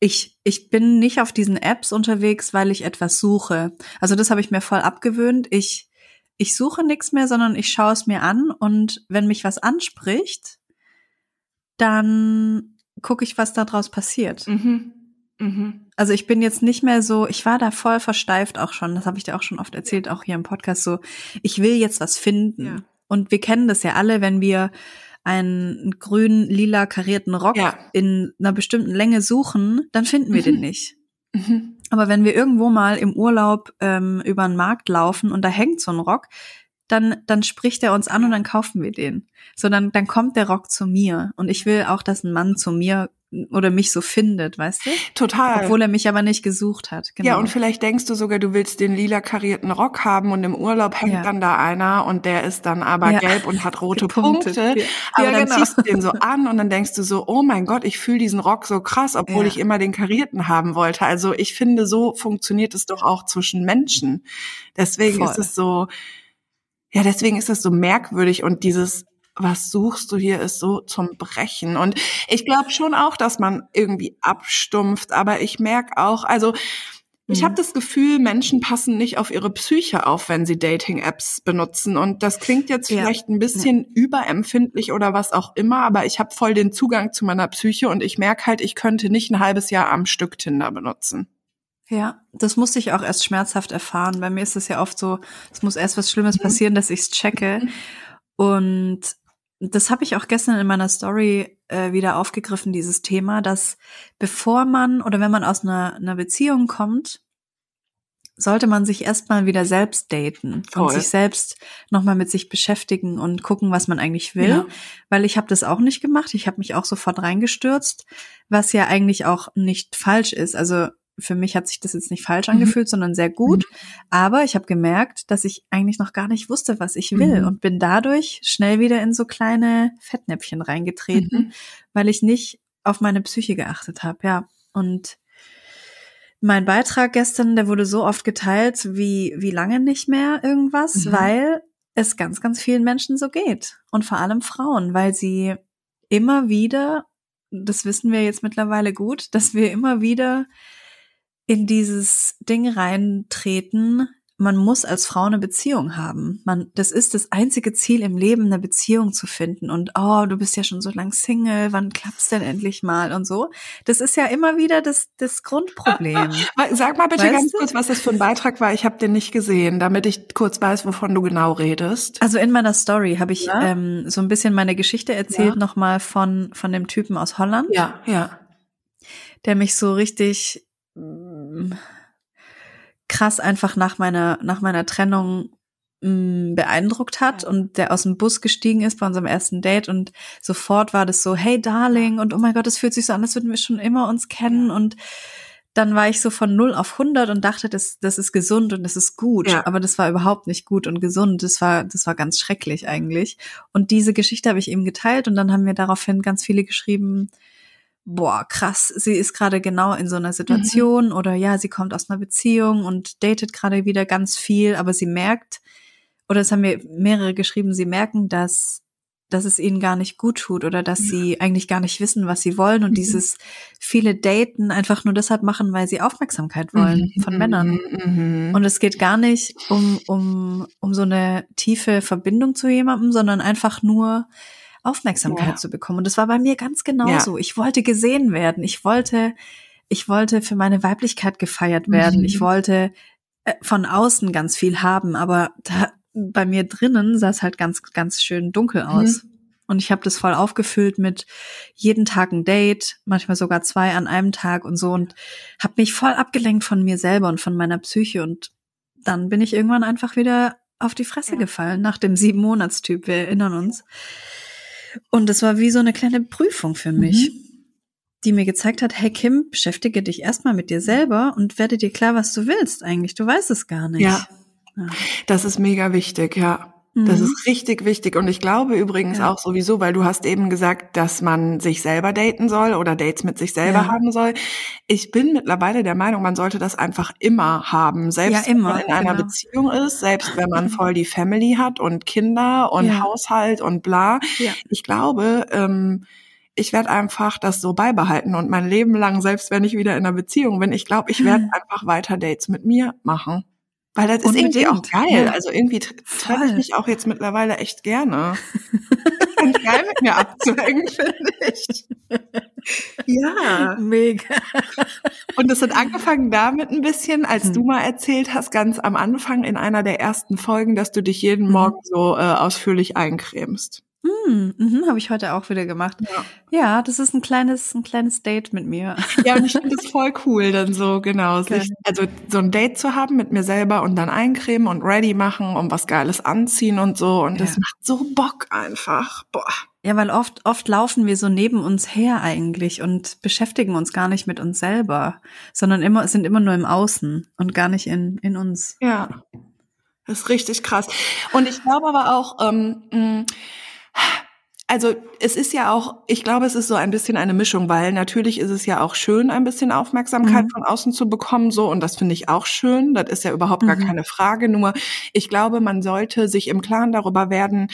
ich, ich bin nicht auf diesen Apps unterwegs, weil ich etwas suche. Also das habe ich mir voll abgewöhnt. Ich, ich suche nichts mehr, sondern ich schaue es mir an und wenn mich was anspricht, dann gucke ich, was daraus passiert. Mhm. Mhm. Also ich bin jetzt nicht mehr so, ich war da voll versteift auch schon, das habe ich dir auch schon oft erzählt, auch hier im Podcast so, ich will jetzt was finden. Ja. Und wir kennen das ja alle, wenn wir einen grün lila karierten Rock Ja. in einer bestimmten Länge suchen, dann finden wir den nicht. Mhm. Aber wenn wir irgendwo mal im Urlaub ähm, über den Markt laufen und da hängt so ein Rock, dann, dann spricht er uns an und dann kaufen wir den. So, dann, dann kommt der Rock zu mir. Und ich will auch, dass ein Mann zu mir oder mich so findet, weißt du? Total. Obwohl er mich aber nicht gesucht hat. Genau. Ja, und vielleicht denkst du sogar, du willst den lila karierten Rock haben und im Urlaub hängt Ja. dann da einer und der ist dann aber Ja. gelb und hat rote. Punkte. Ja. Aber dann genau. ziehst du den so an und dann denkst du so, oh mein Gott, ich fühle diesen Rock so krass, obwohl ich immer den karierten haben wollte. Also ich finde, so funktioniert es doch auch zwischen Menschen. Deswegen Voll. ist es so, ja, deswegen ist es so merkwürdig und dieses was suchst du hier, ist so zum Brechen. Und ich glaube schon auch, dass man irgendwie abstumpft, aber ich merke auch, also ich Mhm. habe das Gefühl, Menschen passen nicht auf ihre Psyche auf, wenn sie Dating-Apps benutzen. Und das klingt jetzt Ja. vielleicht ein bisschen überempfindlich oder was auch immer, aber ich habe voll den Zugang zu meiner Psyche und ich merke halt, ich könnte nicht ein halbes Jahr am Stück Tinder benutzen. Ja, das musste ich auch erst schmerzhaft erfahren. Bei mir ist es ja oft so, es muss erst was Schlimmes Mhm. passieren, dass ich es checke. Und das habe ich auch gestern in meiner Story äh, wieder aufgegriffen, dieses Thema, dass bevor man oder wenn man aus einer, einer Beziehung kommt, sollte man sich erstmal wieder selbst daten Voll. und sich selbst nochmal mit sich beschäftigen und gucken, was man eigentlich will. Ja. Weil ich habe das auch nicht gemacht. Ich habe mich auch sofort reingestürzt, was ja eigentlich auch nicht falsch ist. Also für mich hat sich das jetzt nicht falsch Mhm. angefühlt, sondern sehr gut. Aber ich habe gemerkt, dass ich eigentlich noch gar nicht wusste, was ich will Mhm. und bin dadurch schnell wieder in so kleine Fettnäpfchen reingetreten, Mhm. weil ich nicht auf meine Psyche geachtet habe. Ja, und mein Beitrag gestern, der wurde so oft geteilt wie wie lange nicht mehr irgendwas, Mhm. weil es ganz ganz vielen Menschen so geht und vor allem Frauen, weil sie immer wieder, das wissen wir jetzt mittlerweile gut, dass wir immer wieder in dieses Ding reintreten, man muss als Frau eine Beziehung haben. Man, das ist das einzige Ziel im Leben, eine Beziehung zu finden. Und oh, du bist ja schon so lang Single, wann klappt's denn endlich mal und so. Das ist ja immer wieder das, das Grundproblem. Sag mal bitte weißt ganz kurz, was das für ein Beitrag war. Ich habe den nicht gesehen, damit ich kurz weiß, wovon du genau redest. Also in meiner Story habe ich ja? ähm, so ein bisschen meine Geschichte erzählt, ja. nochmal von, von dem Typen aus Holland. Ja, ja. Der mich so richtig krass einfach nach meiner, nach meiner Trennung mh, mm, beeindruckt hat und der aus dem Bus gestiegen ist bei unserem ersten Date und sofort war das so, hey Darling und oh mein Gott, es fühlt sich so an, als würden wir schon immer uns kennen und dann war ich so von 0 auf 100 und dachte, das, das ist gesund und das ist gut. Ja. Aber das war überhaupt nicht gut und gesund. Das war, das war ganz schrecklich eigentlich. Und diese Geschichte habe ich eben geteilt und dann haben mir daraufhin ganz viele geschrieben, boah, krass, sie ist gerade genau in so einer Situation mhm. oder ja, sie kommt aus einer Beziehung und datet gerade wieder ganz viel, aber sie merkt, oder es haben mir mehrere geschrieben, sie merken, dass dass es ihnen gar nicht gut tut oder dass ja. sie eigentlich gar nicht wissen, was sie wollen und mhm. dieses viele Daten einfach nur deshalb machen, weil sie Aufmerksamkeit wollen mhm. von Männern. Mhm. Und es geht gar nicht um, um, um so eine tiefe Verbindung zu jemandem, sondern einfach nur, Aufmerksamkeit ja. zu bekommen. Und das war bei mir ganz genauso. Ja. Ich wollte gesehen werden. Ich wollte, ich wollte für meine Weiblichkeit gefeiert werden. Mhm. Ich wollte äh, von außen ganz viel haben, aber da, bei mir drinnen sah es halt ganz, ganz schön dunkel aus. Mhm. Und ich habe das voll aufgefüllt mit jeden Tag ein Date, manchmal sogar zwei an einem Tag und so und habe mich voll abgelenkt von mir selber und von meiner Psyche und dann bin ich irgendwann einfach wieder auf die Fresse ja. gefallen nach dem sieben Monatstyp. Wir erinnern uns. Und das war wie so eine kleine Prüfung für mich, mhm. die mir gezeigt hat, hey Kim, beschäftige dich erstmal mit dir selber und werde dir klar, was du willst eigentlich. Du weißt es gar nicht. Ja. ja. Das ist mega wichtig, ja. Das mhm. ist richtig wichtig. Und ich glaube übrigens ja. auch sowieso, weil du hast eben gesagt, dass man sich selber daten soll oder Dates mit sich selber ja. haben soll. Ich bin mittlerweile der Meinung, man sollte das einfach immer haben. Selbst ja, immer, wenn man in einer genau. Beziehung ist, selbst wenn man voll die Family hat und Kinder und Haushalt und bla. Ich glaube, ähm, ich werde einfach das so beibehalten und mein Leben lang, selbst wenn ich wieder in einer Beziehung bin, ich glaube, ich werde einfach weiter Dates mit mir machen. Weil das ist irgendwie auch geil. Ja. Also irgendwie treffe ich mich auch jetzt mittlerweile echt gerne. Ganz geil mit mir abzuhängen, finde ich. Ja. Mega. Und es hat angefangen damit ein bisschen, als hm. du mal erzählt hast, ganz am Anfang in einer der ersten Folgen, dass du dich jeden hm. Morgen so äh, ausführlich eincremst. Hm, mhm, habe ich heute auch wieder gemacht. Ja. ja, das ist ein kleines, ein kleines Date mit mir. Ja, und ich finde es voll cool, dann so genau, sich, also so ein Date zu haben mit mir selber und dann eincremen und ready machen und was Geiles anziehen und so. Und ja. das macht so Bock einfach. Boah. Ja, weil oft, oft laufen wir so neben uns her eigentlich und beschäftigen uns gar nicht mit uns selber, sondern immer, sind immer nur im Außen und gar nicht in, in uns. Ja. Das ist richtig krass. Und ich glaube aber auch, ähm, also es ist ja auch, ich glaube, es ist so ein bisschen eine Mischung, weil natürlich ist es ja auch schön, ein bisschen Aufmerksamkeit mhm. von außen zu bekommen, so und das finde ich auch schön. Das ist ja überhaupt mhm. gar keine Frage. Nur ich glaube, man sollte sich im Klaren darüber werden,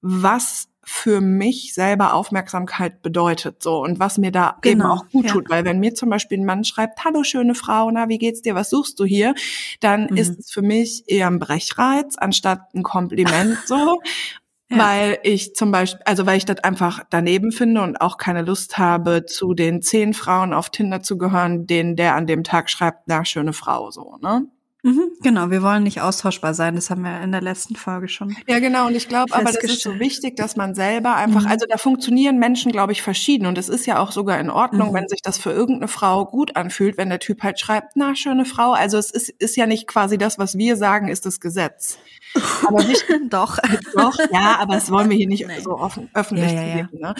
was für mich selber Aufmerksamkeit bedeutet, so und was mir da genau, eben auch gut ja. tut, weil wenn mir zum Beispiel ein Mann schreibt, hallo schöne Frau, na wie geht's dir, was suchst du hier, dann mhm. ist es für mich eher ein Brechreiz anstatt ein Kompliment so ja. Weil ich zum Beispiel, also weil ich das einfach daneben finde und auch keine Lust habe, zu den zehn Frauen auf Tinder zu gehören, denen der an dem Tag schreibt, na, schöne Frau, so, ne? Mhm, genau, wir wollen nicht austauschbar sein, das haben wir in der letzten Folge schon. Ja, genau, und ich glaube, aber das ist so wichtig, dass man selber einfach, mhm. also da funktionieren Menschen, glaube ich, verschieden und es ist ja auch sogar in Ordnung, mhm. wenn sich das für irgendeine Frau gut anfühlt, wenn der Typ halt schreibt, na, schöne Frau, also es ist, ist ja nicht quasi das, was wir sagen, ist das Gesetz. Aber nicht, doch. doch, ja, aber das wollen wir hier nicht nee. so offen, öffentlich ja, ja, ja. ne?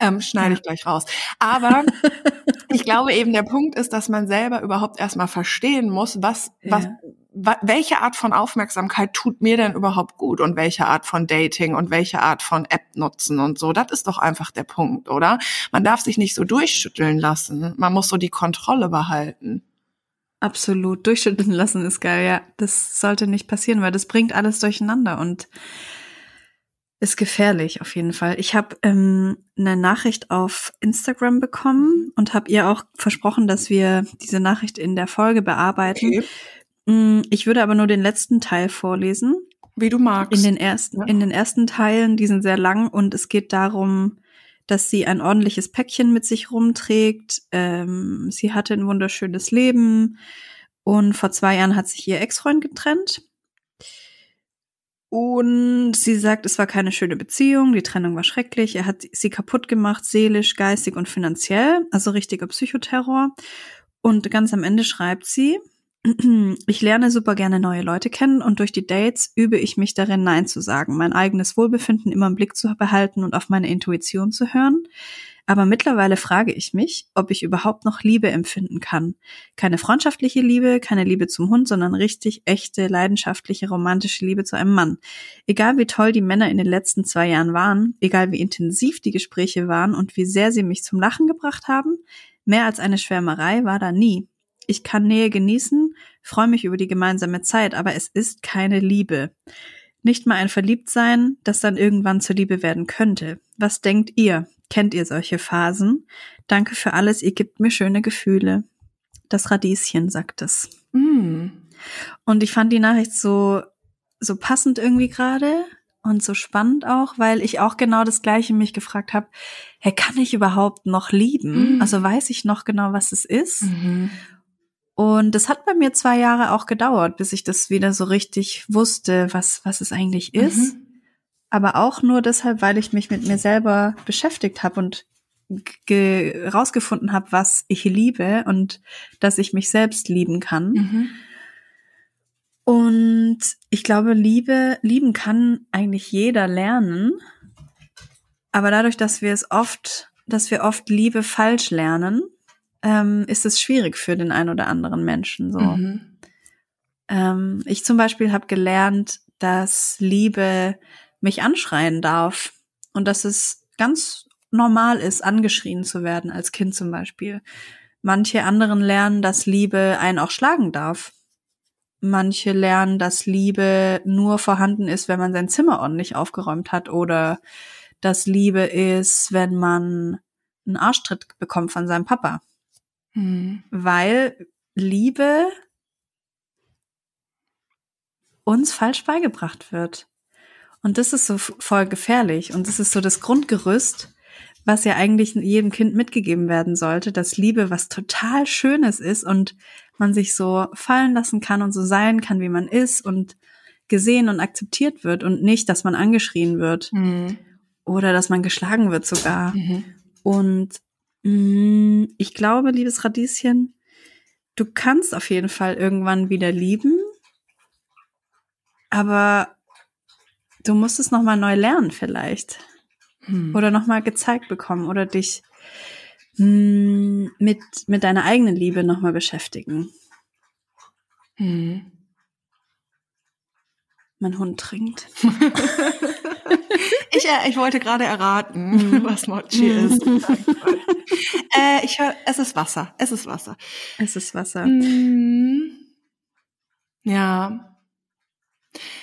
Ähm, schneide ich gleich raus. Aber ich glaube eben, der Punkt ist, dass man selber überhaupt erstmal verstehen muss, was, was, welche Art von Aufmerksamkeit tut mir denn überhaupt gut und welche Art von Dating und welche Art von App nutzen und so. Das ist doch einfach der Punkt, oder? Man darf sich nicht so durchschütteln lassen. Man muss so die Kontrolle behalten. Absolut. Durchschütteln lassen ist geil, ja. Das sollte nicht passieren, weil das bringt alles durcheinander und ist gefährlich auf jeden Fall. Ich habe ähm, eine Nachricht auf Instagram bekommen und habe ihr auch versprochen, dass wir diese Nachricht in der Folge bearbeiten. Okay. Mm, ich würde aber nur den letzten Teil vorlesen. Wie du magst. In den ersten, ja. in den ersten Teilen, die sind sehr lang und es geht darum, dass sie ein ordentliches Päckchen mit sich rumträgt. Ähm, sie hatte ein wunderschönes Leben und vor zwei Jahren hat sich ihr Ex-Freund getrennt. Und sie sagt, es war keine schöne Beziehung, die Trennung war schrecklich, er hat sie kaputt gemacht, seelisch, geistig und finanziell, also richtiger Psychoterror. Und ganz am Ende schreibt sie, ich lerne super gerne neue Leute kennen und durch die Dates übe ich mich darin, Nein zu sagen, mein eigenes Wohlbefinden immer im Blick zu behalten und auf meine Intuition zu hören. Aber mittlerweile frage ich mich, ob ich überhaupt noch Liebe empfinden kann. Keine freundschaftliche Liebe, keine Liebe zum Hund, sondern richtig echte, leidenschaftliche, romantische Liebe zu einem Mann. Egal wie toll die Männer in den letzten zwei Jahren waren, egal wie intensiv die Gespräche waren und wie sehr sie mich zum Lachen gebracht haben, mehr als eine Schwärmerei war da nie. Ich kann Nähe genießen, freue mich über die gemeinsame Zeit, aber es ist keine Liebe. Nicht mal ein Verliebtsein, das dann irgendwann zur Liebe werden könnte. Was denkt ihr? Kennt ihr solche Phasen? Danke für alles, ihr gebt mir schöne Gefühle. Das Radieschen sagt es. Mm. Und ich fand die Nachricht so, so passend irgendwie gerade und so spannend auch, weil ich auch genau das Gleiche mich gefragt habe, hey, kann ich überhaupt noch lieben? Mm. Also weiß ich noch genau, was es ist? Mm und das hat bei mir zwei Jahre auch gedauert, bis ich das wieder so richtig wusste, was, was es eigentlich ist. Mhm. Aber auch nur deshalb, weil ich mich mit mir selber beschäftigt habe und rausgefunden habe, was ich liebe und dass ich mich selbst lieben kann. Mhm. Und ich glaube, Liebe, lieben kann eigentlich jeder lernen. Aber dadurch, dass wir es oft, dass wir oft Liebe falsch lernen, ähm, ist es schwierig für den einen oder anderen Menschen. So. Mhm. Ähm, ich zum Beispiel habe gelernt, dass Liebe mich anschreien darf und dass es ganz normal ist, angeschrien zu werden als Kind zum Beispiel. Manche anderen lernen, dass Liebe einen auch schlagen darf. Manche lernen, dass Liebe nur vorhanden ist, wenn man sein Zimmer ordentlich aufgeräumt hat oder dass Liebe ist, wenn man einen Arschtritt bekommt von seinem Papa. Mhm. Weil Liebe uns falsch beigebracht wird. Und das ist so voll gefährlich. Und das ist so das Grundgerüst, was ja eigentlich jedem Kind mitgegeben werden sollte, dass Liebe was total Schönes ist und man sich so fallen lassen kann und so sein kann, wie man ist und gesehen und akzeptiert wird und nicht, dass man angeschrien wird mhm. oder dass man geschlagen wird sogar. Mhm. Und ich glaube, liebes Radieschen, du kannst auf jeden Fall irgendwann wieder lieben, aber du musst es nochmal neu lernen vielleicht. Hm. Oder nochmal gezeigt bekommen oder dich mh, mm, mit, mit deiner eigenen Liebe nochmal beschäftigen. Hm. Mein Hund trinkt. ich, äh, ich wollte gerade erraten, mhm. was Mochi ist. äh, ich höre, es ist Wasser. Es ist Wasser. Es ist Wasser. Mm. Ja.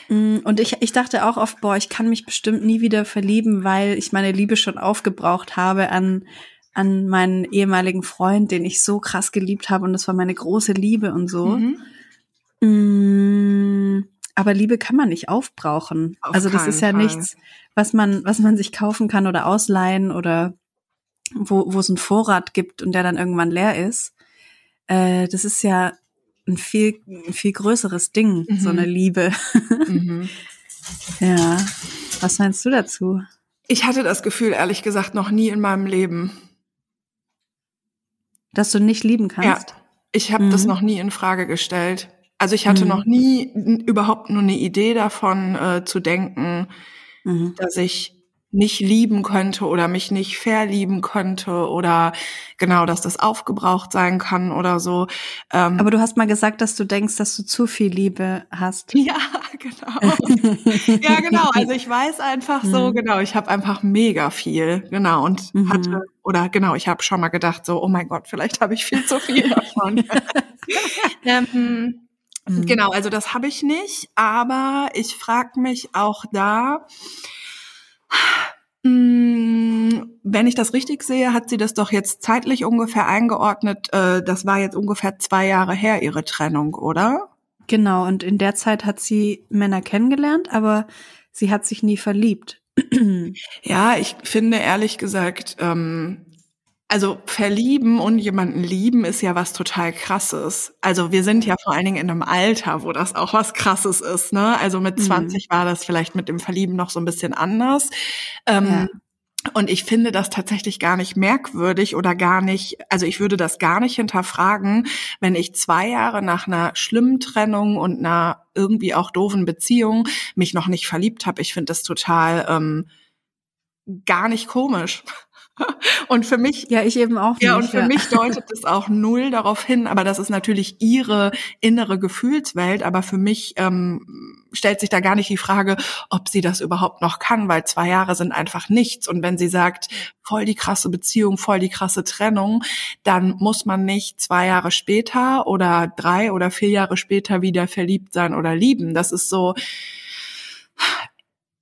Mm, und ich, ich dachte auch oft, boah, ich kann mich bestimmt nie wieder verlieben, weil ich meine Liebe schon aufgebraucht habe an, an meinen ehemaligen Freund, den ich so krass geliebt habe und das war meine große Liebe und so. Mhm. Mm, aber Liebe kann man nicht aufbrauchen. Auf also das ist ja Fall. nichts, was man, was man sich kaufen kann oder ausleihen oder wo, wo es einen Vorrat gibt und der dann irgendwann leer ist. Äh, das ist ja ein viel, ein viel größeres Ding, mhm. so eine Liebe. Mhm. ja. Was meinst du dazu? Ich hatte das Gefühl, ehrlich gesagt, noch nie in meinem Leben. Dass du nicht lieben kannst? Ja. Ich habe mhm. das noch nie in Frage gestellt. Also ich hatte mhm. noch nie überhaupt nur eine Idee davon äh, zu denken, mhm. dass ich nicht lieben könnte oder mich nicht verlieben könnte oder genau, dass das aufgebraucht sein kann oder so. Ähm, Aber du hast mal gesagt, dass du denkst, dass du zu viel Liebe hast. Ja, genau. ja, genau. Also ich weiß einfach so, mhm. genau, ich habe einfach mega viel, genau, und mhm. hatte, oder genau, ich habe schon mal gedacht, so, oh mein Gott, vielleicht habe ich viel zu viel davon. ähm, Mhm. Genau, also das habe ich nicht, aber ich frage mich auch da, mm, wenn ich das richtig sehe, hat sie das doch jetzt zeitlich ungefähr eingeordnet. Äh, das war jetzt ungefähr zwei Jahre her, ihre Trennung, oder? Genau, und in der Zeit hat sie Männer kennengelernt, aber sie hat sich nie verliebt. ja, ich finde ehrlich gesagt, ähm, also verlieben und jemanden lieben ist ja was total krasses. Also wir sind ja vor allen Dingen in einem Alter, wo das auch was krasses ist. Ne? Also mit 20 mhm. war das vielleicht mit dem Verlieben noch so ein bisschen anders. Ähm, ja. Und ich finde das tatsächlich gar nicht merkwürdig oder gar nicht, also ich würde das gar nicht hinterfragen, wenn ich zwei Jahre nach einer schlimmen Trennung und einer irgendwie auch doofen Beziehung mich noch nicht verliebt habe. Ich finde das total ähm, gar nicht komisch. Und für mich. Ja, ich eben auch. Nicht, ja, und für ja. mich deutet es auch null darauf hin, aber das ist natürlich ihre innere Gefühlswelt, aber für mich ähm, stellt sich da gar nicht die Frage, ob sie das überhaupt noch kann, weil zwei Jahre sind einfach nichts. Und wenn sie sagt, voll die krasse Beziehung, voll die krasse Trennung, dann muss man nicht zwei Jahre später oder drei oder vier Jahre später wieder verliebt sein oder lieben. Das ist so.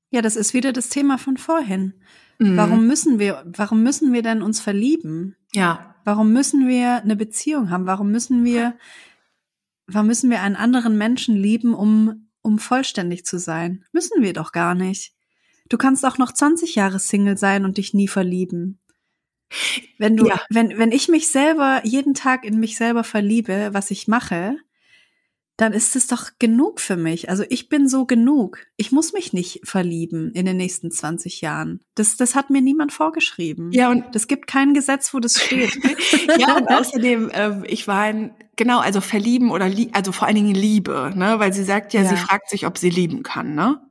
Ja, das ist wieder das Thema von vorhin. Mhm. Warum müssen wir, warum müssen wir denn uns verlieben? Ja. Warum müssen wir eine Beziehung haben? Warum müssen wir, warum müssen wir einen anderen Menschen lieben, um, um vollständig zu sein? Müssen wir doch gar nicht. Du kannst auch noch 20 Jahre Single sein und dich nie verlieben. Wenn du, ja. wenn, wenn ich mich selber jeden Tag in mich selber verliebe, was ich mache, dann ist es doch genug für mich. Also ich bin so genug. Ich muss mich nicht verlieben in den nächsten 20 Jahren. Das, das hat mir niemand vorgeschrieben. Ja, und das gibt kein Gesetz, wo das steht. ja, und außerdem, äh, ich war ein, genau, also verlieben oder, also vor allen Dingen Liebe, ne, weil sie sagt ja, ja, sie fragt sich, ob sie lieben kann, ne?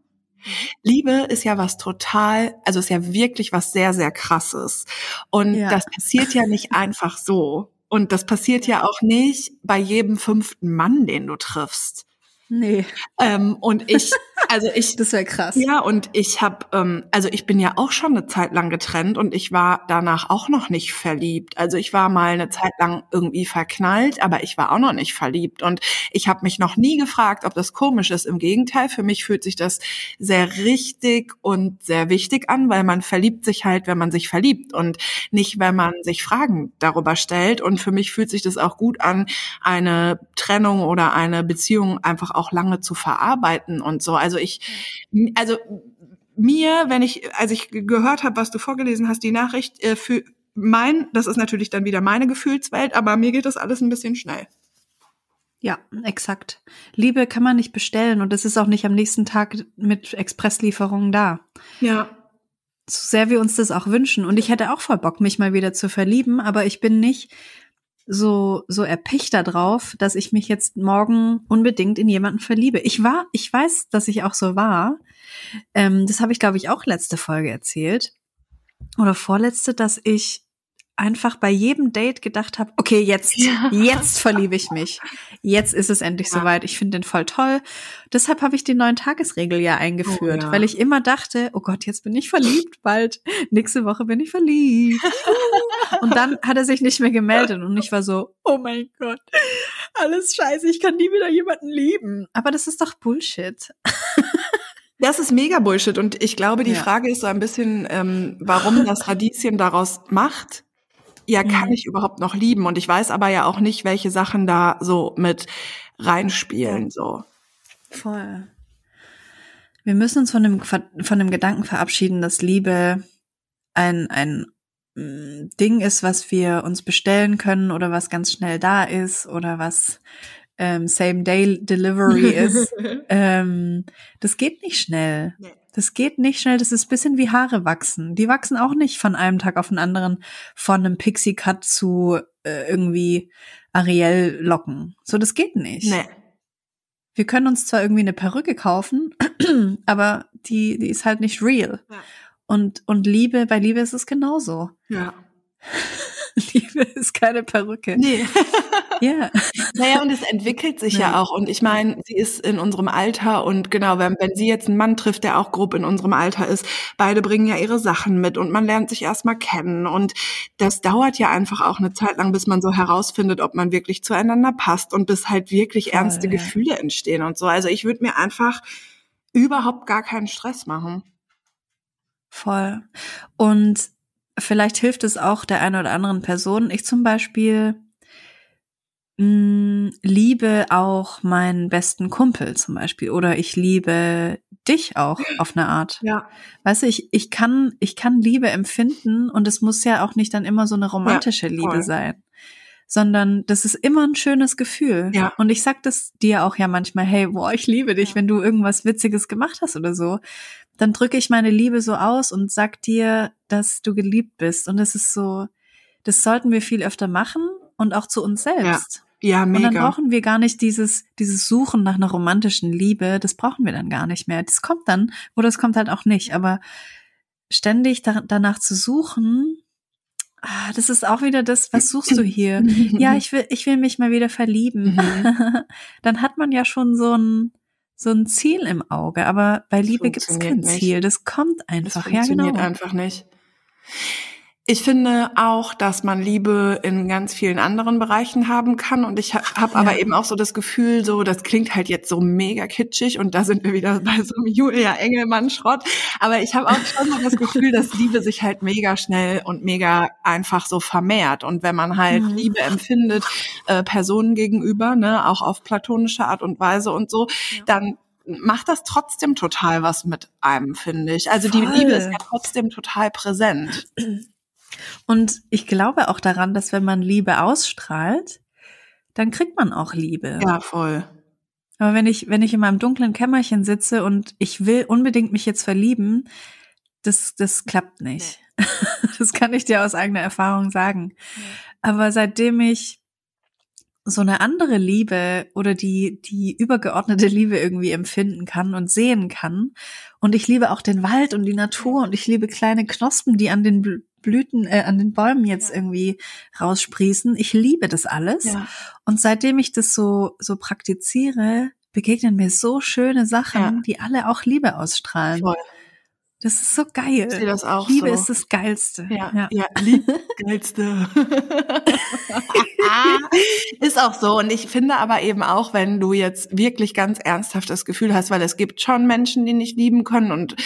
Liebe ist ja was total, also ist ja wirklich was sehr, sehr krasses. Und ja. das passiert ja nicht einfach so. Und das passiert ja auch nicht bei jedem fünften Mann, den du triffst. Nee. Ähm, und ich, also ich. das wäre krass. Ja, und ich habe, ähm, also ich bin ja auch schon eine Zeit lang getrennt und ich war danach auch noch nicht verliebt. Also ich war mal eine Zeit lang irgendwie verknallt, aber ich war auch noch nicht verliebt. Und ich habe mich noch nie gefragt, ob das komisch ist. Im Gegenteil, für mich fühlt sich das sehr richtig und sehr wichtig an, weil man verliebt sich halt, wenn man sich verliebt und nicht, wenn man sich Fragen darüber stellt. Und für mich fühlt sich das auch gut an, eine Trennung oder eine Beziehung einfach auch lange zu verarbeiten und so. Also ich, also mir, wenn ich, als ich gehört habe, was du vorgelesen hast, die Nachricht äh, für mein, das ist natürlich dann wieder meine Gefühlswelt, aber mir geht das alles ein bisschen schnell. Ja, exakt. Liebe kann man nicht bestellen und es ist auch nicht am nächsten Tag mit Expresslieferungen da. Ja. So sehr wir uns das auch wünschen. Und ich hätte auch voll Bock, mich mal wieder zu verlieben, aber ich bin nicht so, so erpicht darauf, dass ich mich jetzt morgen unbedingt in jemanden verliebe. Ich war, ich weiß, dass ich auch so war. Ähm, das habe ich, glaube ich, auch letzte Folge erzählt. Oder vorletzte, dass ich einfach bei jedem Date gedacht habe, okay, jetzt, ja. jetzt verliebe ich mich. Jetzt ist es endlich ja. soweit. Ich finde den voll toll. Deshalb habe ich die neuen Tagesregel ja eingeführt, oh, ja. weil ich immer dachte, oh Gott, jetzt bin ich verliebt, bald nächste Woche bin ich verliebt. und dann hat er sich nicht mehr gemeldet und ich war so, oh mein Gott, alles scheiße, ich kann nie wieder jemanden lieben. Aber das ist doch Bullshit. Das ist mega Bullshit und ich glaube, die ja. Frage ist so ein bisschen, ähm, warum das Radieschen daraus macht ja, kann mhm. ich überhaupt noch lieben? Und ich weiß aber ja auch nicht, welche Sachen da so mit reinspielen, so. Voll. Wir müssen uns von dem, von dem Gedanken verabschieden, dass Liebe ein, ein mm, Ding ist, was wir uns bestellen können oder was ganz schnell da ist oder was ähm, Same-Day-Delivery ist. ähm, das geht nicht schnell. Nee. Das geht nicht schnell. Das ist bisschen wie Haare wachsen. Die wachsen auch nicht von einem Tag auf den anderen von einem Pixie-Cut zu äh, irgendwie Ariel-Locken. So, das geht nicht. Nee. Wir können uns zwar irgendwie eine Perücke kaufen, aber die, die ist halt nicht real. Ja. Und, und Liebe, bei Liebe ist es genauso. Ja. Liebe ist keine Perücke. Nee. Ja. Naja, und es entwickelt sich ja, ja auch. Und ich meine, sie ist in unserem Alter und genau, wenn, wenn sie jetzt einen Mann trifft, der auch grob in unserem Alter ist, beide bringen ja ihre Sachen mit und man lernt sich erstmal kennen. Und das dauert ja einfach auch eine Zeit lang, bis man so herausfindet, ob man wirklich zueinander passt und bis halt wirklich Voll, ernste ja. Gefühle entstehen und so. Also ich würde mir einfach überhaupt gar keinen Stress machen. Voll. Und vielleicht hilft es auch der einen oder anderen Person. Ich zum Beispiel mh, liebe auch meinen besten Kumpel zum Beispiel oder ich liebe dich auch auf eine Art. Ja. Weißt du, ich, ich kann, ich kann Liebe empfinden und es muss ja auch nicht dann immer so eine romantische Ja, Liebe sein. Sondern das ist immer ein schönes Gefühl. Ja. Und ich sag das dir auch ja manchmal, hey, boah, ich liebe dich, wenn du irgendwas Witziges gemacht hast oder so. Dann drücke ich meine Liebe so aus und sag dir, dass du geliebt bist. Und das ist so, das sollten wir viel öfter machen und auch zu uns selbst. Ja, Und dann mega. brauchen wir gar nicht dieses, dieses Suchen nach einer romantischen Liebe. Das brauchen wir dann gar nicht mehr. Das kommt dann oder es kommt halt auch nicht. Aber ständig da, danach zu suchen, ah, das ist auch wieder das, was suchst du hier? ja, ich will, ich will mich mal wieder verlieben. Mhm. dann hat man ja schon so ein, so ein Ziel im Auge. Aber bei Liebe gibt es kein nicht. Ziel. Das kommt Das einfach. Ja, funktioniert genau. einfach nicht. Ich finde auch, dass man Liebe in ganz vielen anderen Bereichen haben kann. Und ich habe hab Ja. aber eben auch so das Gefühl, so, das klingt halt jetzt so mega kitschig und da sind wir wieder bei so einem Julia Engelmann-Schrott. Aber ich habe auch schon so das Gefühl, dass Liebe sich halt mega schnell und mega einfach so vermehrt. Und wenn man halt Mhm. Liebe empfindet, äh, Personen gegenüber, ne, auch auf platonische Art und Weise und so, Ja. dann macht das trotzdem total was mit einem, finde ich. Also die Voll. Liebe ist ja trotzdem total präsent. Und ich glaube auch daran, dass wenn man Liebe ausstrahlt, dann kriegt man auch Liebe. Ja, voll. Aber wenn ich, wenn ich in meinem dunklen Kämmerchen sitze und ich will unbedingt mich jetzt verlieben, das, das klappt nicht. Das kann ich dir aus eigener Erfahrung sagen. Aber seitdem ich so eine andere Liebe oder die, die übergeordnete Liebe irgendwie empfinden kann und sehen kann. Und ich liebe auch den Wald und die Natur und ich liebe kleine Knospen, die an den Blüten, äh, an den Bäumen jetzt Ja. irgendwie raussprießen. Ich liebe das alles. Ja. Und seitdem ich das so, so praktiziere, begegnen mir so schöne Sachen, Ja. die alle auch Liebe ausstrahlen. Voll. Das ist so geil. Ich sehe das auch Liebe so. ist das Geilste. Ja, ja, ja lieb, geilste. ist auch so. Und ich finde aber eben auch, wenn du jetzt wirklich ganz ernsthaft das Gefühl hast, weil es gibt schon Menschen, die nicht lieben können und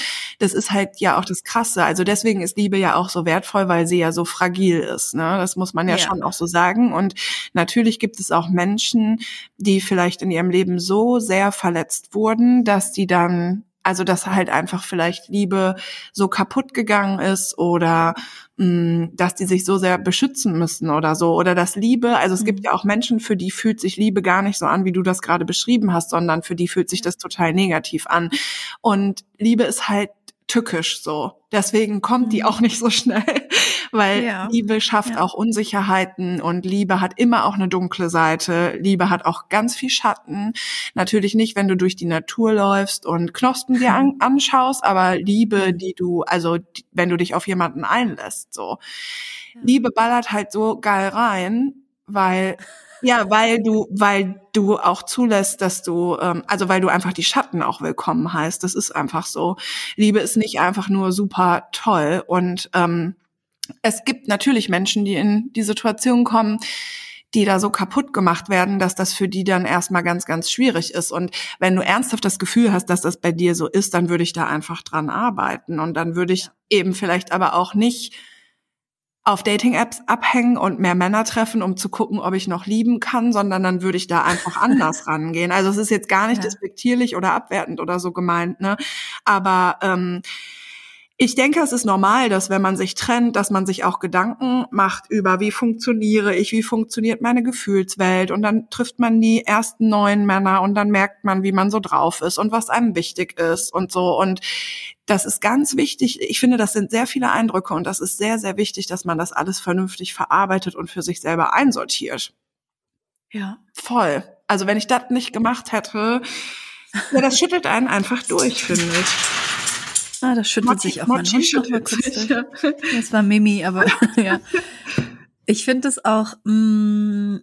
das ist halt ja auch das Krasse. Also deswegen ist Liebe ja auch so wertvoll, weil sie ja so fragil ist. Ne? Das muss man ja, Ja. schon auch so sagen. Und natürlich gibt es auch Menschen, die vielleicht in ihrem Leben so sehr verletzt wurden, dass die dann also dass halt einfach vielleicht Liebe so kaputt gegangen ist oder mh, dass die sich so sehr beschützen müssen oder so oder dass Liebe, also es gibt Mhm. ja auch Menschen, für die fühlt sich Liebe gar nicht so an, wie du das gerade beschrieben hast, sondern für die fühlt sich das total negativ an. Und Liebe ist halt tückisch so. Deswegen kommt die Mhm. auch nicht so schnell, weil Ja. Liebe schafft Ja. auch Unsicherheiten und Liebe hat immer auch eine dunkle Seite. Liebe hat auch ganz viel Schatten. Natürlich nicht, wenn du durch die Natur läufst und Knospen dir an, anschaust, aber Liebe, die du, also die, wenn du dich auf jemanden einlässt, so. Ja. Liebe ballert halt so geil rein, weil ja, weil du, weil du auch zulässt, dass du, ähm, also weil du einfach die Schatten auch willkommen heißt. Das ist einfach so. Liebe ist nicht einfach nur super toll. Und ähm, es gibt natürlich Menschen, die in die Situation kommen, die da so kaputt gemacht werden, dass das für die dann erstmal ganz, ganz schwierig ist. Und wenn du ernsthaft das Gefühl hast, dass das bei dir so ist, dann würde ich da einfach dran arbeiten. Und dann würde ich eben vielleicht aber auch nicht auf Dating-Apps abhängen und mehr Männer treffen, um zu gucken, ob ich noch lieben kann, sondern dann würde ich da einfach anders rangehen. Also es ist jetzt gar nicht Ja. despektierlich oder abwertend oder so gemeint, ne? Aber ähm, ich denke, es ist normal, dass wenn man sich trennt, dass man sich auch Gedanken macht über, wie funktioniere ich, wie funktioniert meine Gefühlswelt und dann trifft man die ersten neuen Männer und dann merkt man, wie man so drauf ist und was einem wichtig ist und so und das ist ganz wichtig. Ich finde, das sind sehr viele Eindrücke und das ist sehr, sehr wichtig, dass man das alles vernünftig verarbeitet und für sich selber einsortiert. Ja. Voll. Also wenn ich das nicht gemacht hätte, ja, das schüttelt einen einfach durch, finde ich. Ah, das schüttelt sich auch mein Mochi Hund noch mal kurz ja. Das war Mimi, aber ja. Ich finde es auch mh,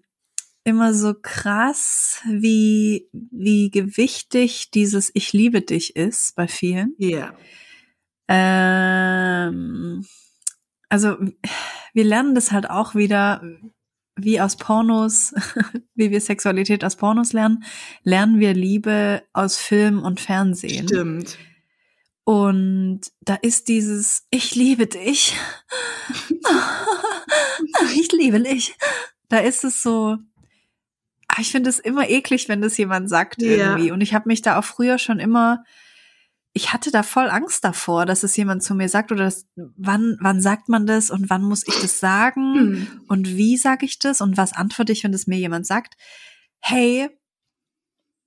immer so krass, wie, wie gewichtig dieses Ich liebe dich ist bei vielen. Ja. Ähm, also wir lernen das halt auch wieder, wie aus Pornos, wie wir Sexualität aus Pornos lernen, lernen wir Liebe aus Film und Fernsehen. Stimmt. Und da ist dieses Ich liebe dich. ich liebe dich. Da ist es so, ich finde es immer eklig, wenn das jemand sagt ja. irgendwie. Und ich habe mich da auch früher schon immer, ich hatte da voll Angst davor, dass es jemand zu mir sagt oder das, wann, wann sagt man das und wann muss ich das sagen mhm. und wie sage ich das und was antworte ich, wenn das mir jemand sagt. Hey,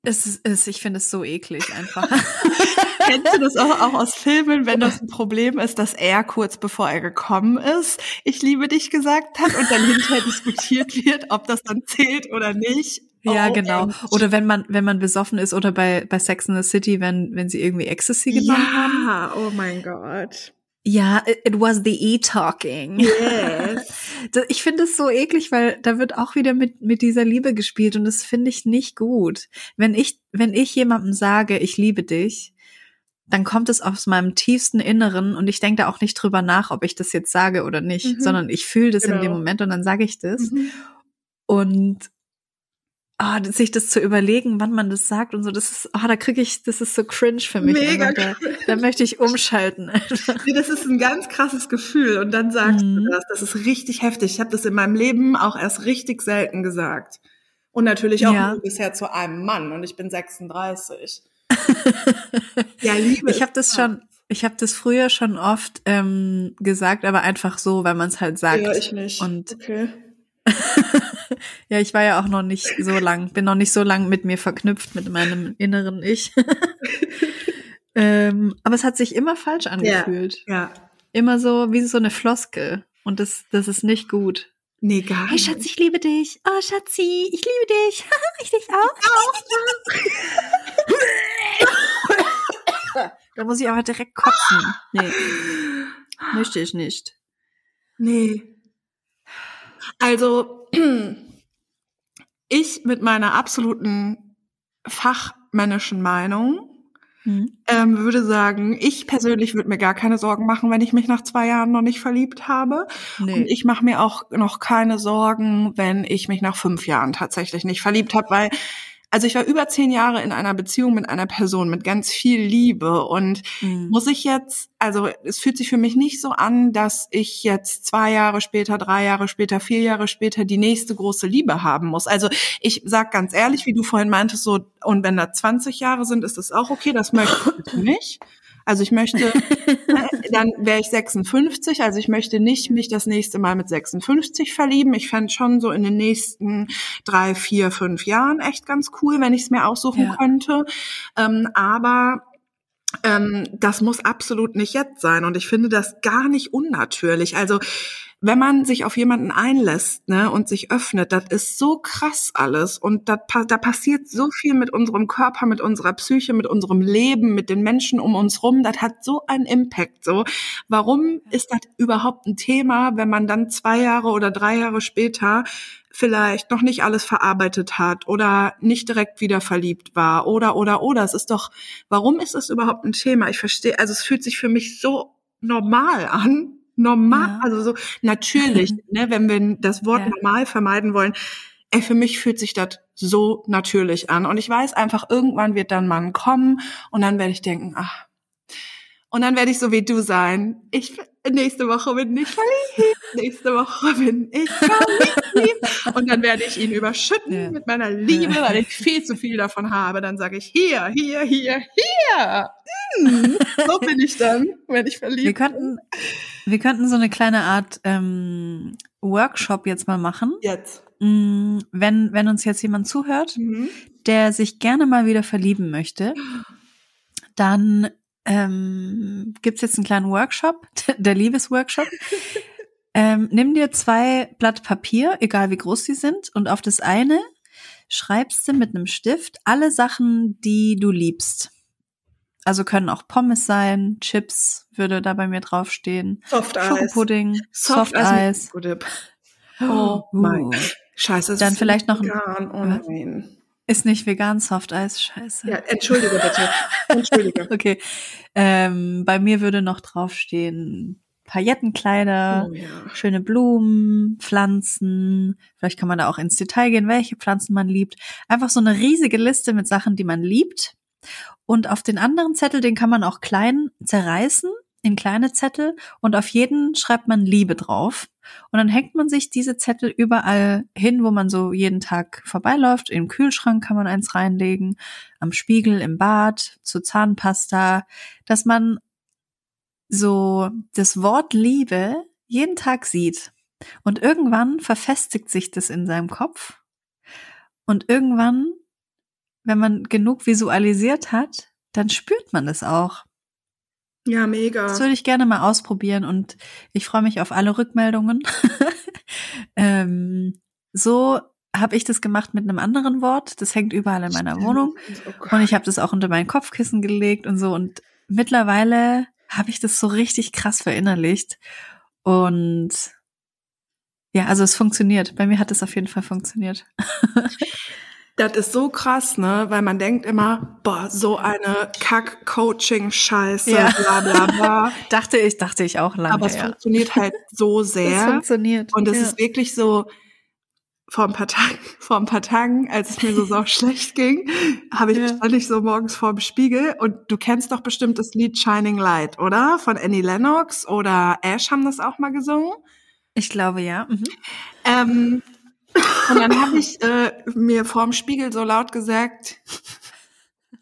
es ist, ich finde es so eklig einfach. Kennst du das auch, auch aus Filmen, wenn das ein Problem ist, dass er kurz bevor er gekommen ist, ich liebe dich gesagt hat und dann hinterher diskutiert wird, ob das dann zählt oder nicht? Ja, oh, genau. Oder wenn man, wenn man besoffen ist oder bei, bei Sex in the City, wenn, wenn sie irgendwie Ecstasy genommen ja, haben. Ja, oh mein Gott. Ja, it was the E-Talking. Yes. Ich finde es so eklig, weil da wird auch wieder mit, mit dieser Liebe gespielt und das finde ich nicht gut. Wenn ich, wenn ich jemandem sage, ich liebe dich, dann kommt es aus meinem tiefsten Inneren und ich denke da auch nicht drüber nach, ob ich das jetzt sage oder nicht, mhm. sondern ich fühle das genau. in dem genau. Moment und dann sage ich das. Mhm. Und oh, sich das zu überlegen, wann man das sagt und so, das ist, oh, da kriege ich, das ist so cringe für mich. Mega da, da, möchte ich umschalten. Nee, das ist ein ganz krasses Gefühl und dann sagst mhm. du das. Das ist richtig heftig. Ich habe das in meinem Leben auch erst richtig selten gesagt. Und natürlich auch ja. bisher zu einem Mann und ich bin 36. ja, Liebe. Ich habe das schon, ich habe das früher schon oft ähm, gesagt, aber einfach so, weil man es halt sagt. Ja, ich nicht. Und okay. ja, ich war ja auch noch nicht so lang, bin noch nicht so lang mit mir verknüpft, mit meinem inneren Ich. ähm, aber es hat sich immer falsch angefühlt. Ja, ja. Immer so wie so eine Floskel. Und das, das ist nicht gut. Nee, gar nicht. Hey Schatz, ich liebe dich. Oh Schatzi, ich liebe dich. ich dich auch. auch. da muss ich aber direkt kotzen. Nee. Möchte ich nicht. Nee. Also, ich mit meiner absoluten fachmännischen Meinung hm. ähm, würde sagen, ich persönlich würde mir gar keine Sorgen machen, wenn ich mich nach zwei Jahren noch nicht verliebt habe. Nee. Und ich mache mir auch noch keine Sorgen, wenn ich mich nach fünf Jahren tatsächlich nicht verliebt habe, weil also ich war über zehn Jahre in einer Beziehung mit einer Person mit ganz viel Liebe und mhm. muss ich jetzt, also es fühlt sich für mich nicht so an, dass ich jetzt zwei Jahre später, drei Jahre später, vier Jahre später die nächste große Liebe haben muss. Also ich sag ganz ehrlich, wie du vorhin meintest, so und wenn da 20 Jahre sind, ist das auch okay. Das möchte ich nicht. Also ich möchte, dann wäre ich 56, also ich möchte nicht mich das nächste Mal mit 56 verlieben. Ich fände schon so in den nächsten drei, vier, fünf Jahren echt ganz cool, wenn ich es mir aussuchen ja. könnte. Ähm, aber ähm, das muss absolut nicht jetzt sein. Und ich finde das gar nicht unnatürlich. Also wenn man sich auf jemanden einlässt ne, und sich öffnet, das ist so krass alles und da, da passiert so viel mit unserem Körper, mit unserer Psyche, mit unserem Leben, mit den Menschen um uns rum. Das hat so einen Impact. So, warum ist das überhaupt ein Thema, wenn man dann zwei Jahre oder drei Jahre später vielleicht noch nicht alles verarbeitet hat oder nicht direkt wieder verliebt war oder oder oder es ist doch warum ist es überhaupt ein Thema ich verstehe also es fühlt sich für mich so normal an normal, ja. also so natürlich, ne, wenn wir das Wort ja. normal vermeiden wollen. Ey, für mich fühlt sich das so natürlich an. Und ich weiß einfach, irgendwann wird dann Mann kommen und dann werde ich denken, ach, und dann werde ich so wie du sein. Ich nächste Woche bin ich verliebt. Nächste Woche bin ich verliebt. Und dann werde ich ihn überschütten ja. mit meiner Liebe, weil ich viel zu viel davon habe. Dann sage ich hier, hier, hier, hier. Hm, so bin ich dann, wenn ich verliebt wir könnten, Wir könnten so eine kleine Art ähm, Workshop jetzt mal machen. Jetzt. Mm, wenn, wenn uns jetzt jemand zuhört, mhm. der sich gerne mal wieder verlieben möchte, dann ähm, gibt jetzt einen kleinen Workshop, der Liebesworkshop. Ähm, nimm dir zwei Blatt Papier, egal wie groß sie sind, und auf das eine schreibst du mit einem Stift alle Sachen, die du liebst. Also können auch Pommes sein, Chips würde da bei mir draufstehen. Soft Schokopudding, Soft, Eis. Oh, oh mein. Scheiße. Dann vielleicht noch ein, oh nein. Ist nicht vegan Softeis, scheiße. Ja, entschuldige bitte. Entschuldige. okay. Ähm, bei mir würde noch draufstehen Paillettenkleider, oh, ja. schöne Blumen, Pflanzen. Vielleicht kann man da auch ins Detail gehen, welche Pflanzen man liebt. Einfach so eine riesige Liste mit Sachen, die man liebt. Und auf den anderen Zettel, den kann man auch klein zerreißen in kleine Zettel und auf jeden schreibt man Liebe drauf. Und dann hängt man sich diese Zettel überall hin, wo man so jeden Tag vorbeiläuft. Im Kühlschrank kann man eins reinlegen, am Spiegel, im Bad, zur Zahnpasta, dass man so das Wort Liebe jeden Tag sieht. Und irgendwann verfestigt sich das in seinem Kopf. Und irgendwann, wenn man genug visualisiert hat, dann spürt man es auch. Ja, mega. Das würde ich gerne mal ausprobieren und ich freue mich auf alle Rückmeldungen. ähm, so habe ich das gemacht mit einem anderen Wort. Das hängt überall in meiner Wohnung. Oh und ich habe das auch unter mein Kopfkissen gelegt und so. Und mittlerweile habe ich das so richtig krass verinnerlicht. Und ja, also es funktioniert. Bei mir hat es auf jeden Fall funktioniert. Das ist so krass, ne? Weil man denkt immer, boah, so eine Kack-Coaching-Scheiße, ja. bla bla bla. dachte ich, dachte ich auch lange. Aber es ja. funktioniert halt so sehr. Es funktioniert. Und es ja. ist wirklich so, vor ein paar Tagen, vor ein paar Tagen, als es mir so sau schlecht ging, habe ich ja. stand ich so morgens vor dem Spiegel und du kennst doch bestimmt das Lied Shining Light, oder? Von Annie Lennox oder Ash haben das auch mal gesungen. Ich glaube ja. Mhm. Ähm, und dann habe ich äh, mir vorm Spiegel so laut gesagt,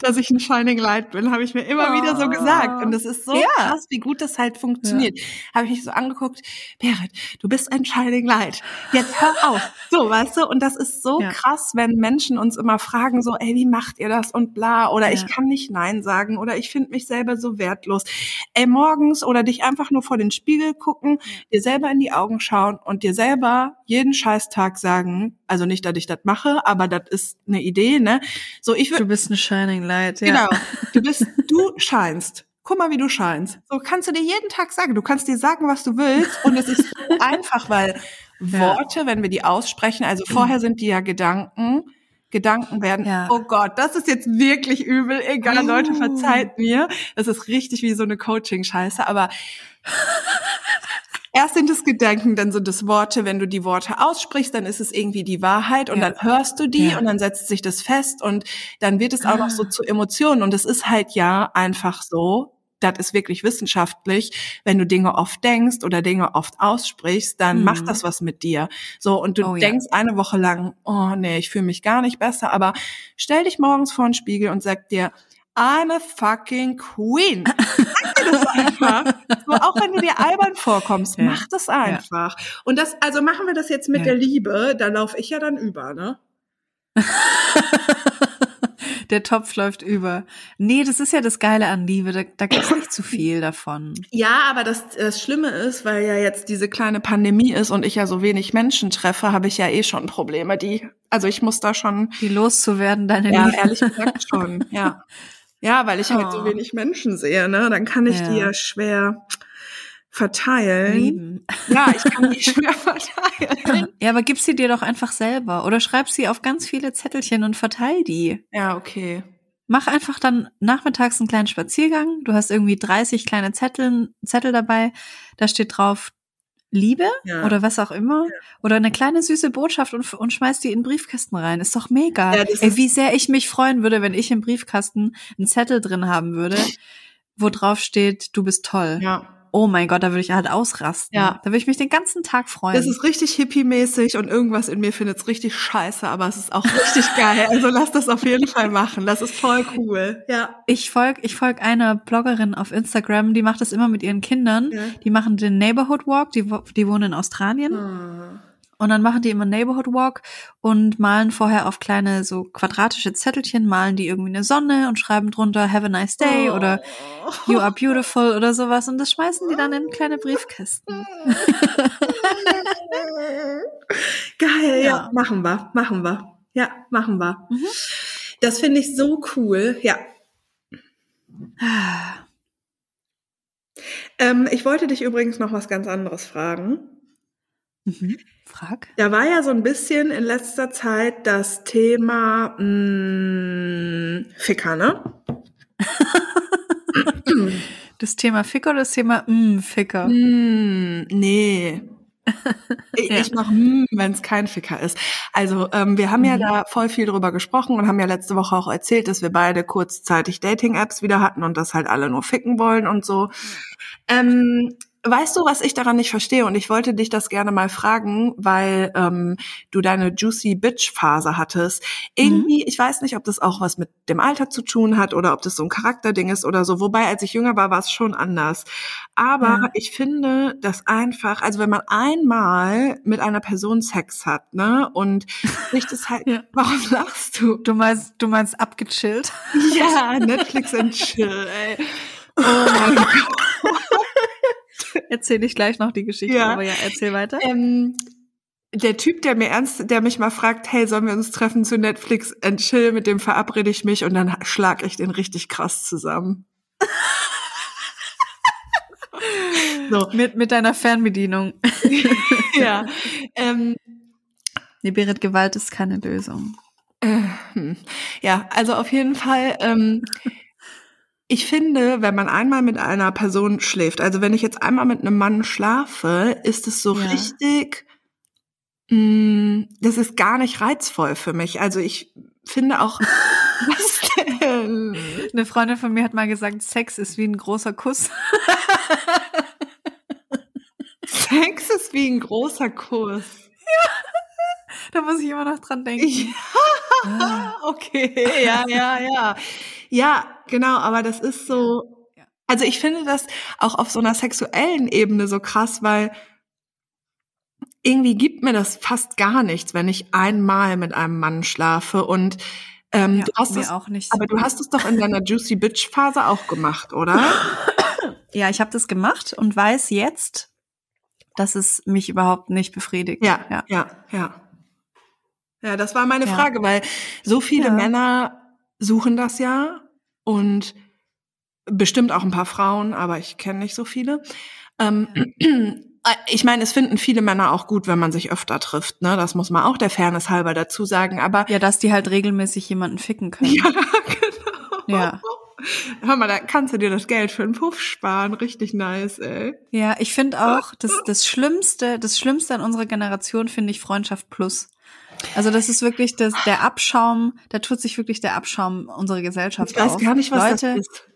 dass ich ein Shining Light bin, habe ich mir immer oh. wieder so gesagt. Und das ist so ja. krass, wie gut das halt funktioniert. Ja. Habe ich mich so angeguckt, Berit, du bist ein Shining Light. Jetzt hör auf. So, weißt du? Und das ist so ja. krass, wenn Menschen uns immer fragen, so, ey, wie macht ihr das und bla, oder ich kann nicht Nein sagen, oder ich finde mich selber so wertlos. Ey, morgens oder dich einfach nur vor den Spiegel gucken, dir selber in die Augen schauen und dir selber jeden Scheißtag sagen, also nicht, dass ich das mache, aber das ist eine Idee, ne? So, ich Du bist ein Shining Light, ja. Genau. Du bist, du scheinst. Guck mal, wie du scheinst. So kannst du dir jeden Tag sagen. Du kannst dir sagen, was du willst. Und es ist so einfach, weil Worte, wenn wir die aussprechen, also vorher sind die ja Gedanken. Gedanken werden, ja. oh Gott, das ist jetzt wirklich übel, egal, Leute, verzeiht mir. Das ist richtig wie so eine Coaching-Scheiße, aber Erst sind es Gedanken, dann sind es Worte. Wenn du die Worte aussprichst, dann ist es irgendwie die Wahrheit und ja. dann hörst du die ja. und dann setzt sich das fest und dann wird es auch ah. noch so ah. zu Emotionen. Und es ist halt ja einfach so, das ist wirklich wissenschaftlich, wenn du Dinge oft denkst oder Dinge oft aussprichst, dann mhm. macht das was mit dir. So, und du oh, denkst ja. eine Woche lang, oh nee, ich fühle mich gar nicht besser, aber stell dich morgens vor den Spiegel und sag dir, I'm a fucking queen. Dir das einfach. So, auch wenn du dir albern vorkommst, ja. mach das einfach. Ja. Und das, also machen wir das jetzt mit ja. der Liebe, da laufe ich ja dann über, ne? der Topf läuft über. Nee, das ist ja das Geile an Liebe. Da, da gibt's nicht zu viel davon. Ja, aber das, das Schlimme ist, weil ja jetzt diese kleine Pandemie ist und ich ja so wenig Menschen treffe, habe ich ja eh schon Probleme, die, also ich muss da schon. Die loszuwerden, deine ja, Liebe. Ja, ehrlich gesagt schon, ja. Ja, weil ich oh. halt so oh. wenig Menschen sehe, ne? Dann kann ich ja. die ja schwer verteilen. Lieben. Ja, ich kann die schwer verteilen. Ja, aber gib sie dir doch einfach selber oder schreib sie auf ganz viele Zettelchen und verteil die. Ja, okay. Mach einfach dann nachmittags einen kleinen Spaziergang. Du hast irgendwie 30 kleine Zettel, Zettel dabei. Da steht drauf, Liebe ja. oder was auch immer ja. oder eine kleine süße Botschaft und, und schmeißt die in Briefkasten rein. Ist doch mega. Ja, Ey, wie sehr ich mich freuen würde, wenn ich im Briefkasten einen Zettel drin haben würde, wo drauf steht, du bist toll. Ja oh mein Gott, da würde ich halt ausrasten. Ja. Da würde ich mich den ganzen Tag freuen. Das ist richtig hippie-mäßig und irgendwas in mir findet es richtig scheiße, aber es ist auch richtig geil. Also lass das auf jeden Fall machen. Das ist voll cool. Ja. Ich folge ich folg einer Bloggerin auf Instagram, die macht das immer mit ihren Kindern. Ja. Die machen den Neighborhood Walk, die, die wohnen in Australien. Hm. Und dann machen die immer Neighborhood Walk und malen vorher auf kleine so quadratische Zettelchen, malen die irgendwie eine Sonne und schreiben drunter Have a nice day oh. oder You are beautiful oder sowas und das schmeißen die dann in kleine Briefkästen. Geil, ja. ja, machen wir, machen wir. Ja, machen wir. Mhm. Das finde ich so cool, ja. ähm, ich wollte dich übrigens noch was ganz anderes fragen. Mhm. Frag. Da war ja so ein bisschen in letzter Zeit das Thema mh, mm, Ficker, ne? das Thema Ficker oder das Thema mh, mm, Ficker? Mm, nee. Ich, ja. ich mache, hm, wenn es kein Ficker ist. Also ähm, wir haben ja mhm. da voll viel drüber gesprochen und haben ja letzte Woche auch erzählt, dass wir beide kurzzeitig Dating-Apps wieder hatten und das halt alle nur ficken wollen und so. Ähm, Weißt du, was ich daran nicht verstehe? Und ich wollte dich das gerne mal fragen, weil ähm, du deine Juicy Bitch Phase hattest. Irgendwie, mhm. ich weiß nicht, ob das auch was mit dem Alter zu tun hat oder ob das so ein Charakterding ist oder so. Wobei, als ich jünger war, war es schon anders. Aber ja. ich finde, dass einfach, also wenn man einmal mit einer Person Sex hat, ne, und sich das halt, ja. warum lachst du? Du meinst, du meinst abgechillt? Ja, Netflix and chill, ey. Oh mein Gott. Erzähle ich gleich noch die Geschichte, ja. aber ja, erzähl weiter. Ähm, der Typ, der mir ernst, der mich mal fragt, hey, sollen wir uns treffen zu Netflix and Chill, mit dem verabrede ich mich und dann schlag ich den richtig krass zusammen. so. Mit, mit deiner Fernbedienung. ja. Ähm, nee, Berit, Gewalt ist keine Lösung. Äh, ja, also auf jeden Fall, ähm, ich finde, wenn man einmal mit einer Person schläft, also wenn ich jetzt einmal mit einem Mann schlafe, ist es so ja. richtig, mh, mm, das ist gar nicht reizvoll für mich. Also ich finde auch, was denn? Eine Freundin von mir hat mal gesagt, Sex ist wie ein großer Kuss. Sex ist wie ein großer Kuss. Ja. Da muss ich immer noch dran denken. Ja, okay, ja, ja, ja. Ja, genau, aber das ist so. Also ich finde das auch auf so einer sexuellen Ebene so krass, weil irgendwie gibt mir das fast gar nichts, wenn ich einmal mit einem Mann schlafe und ähm, ja, du hast es, auch nicht. aber du hast es doch in deiner Juicy Bitch Phase auch gemacht, oder? Ja, ich habe das gemacht und weiß jetzt, dass es mich überhaupt nicht befriedigt. Ja, ja, ja, ja. Ja, das war meine ja. Frage, weil so viele ja. Männer suchen das ja und bestimmt auch ein paar Frauen, aber ich kenne nicht so viele. Ähm, ich meine, es finden viele Männer auch gut, wenn man sich öfter trifft, ne? Das muss man auch der Fairness halber dazu sagen. Aber ja, dass die halt regelmäßig jemanden ficken können. Ja, genau. Ja. Hör mal, da kannst du dir das Geld für einen Puff sparen. Richtig nice, ey. Ja, ich finde auch, das, das Schlimmste, das Schlimmste an unserer Generation finde ich Freundschaft plus. Also das ist wirklich das, der Abschaum, da tut sich wirklich der Abschaum unserer Gesellschaft auf. Ich weiß auf. gar nicht, was Leute, das ist.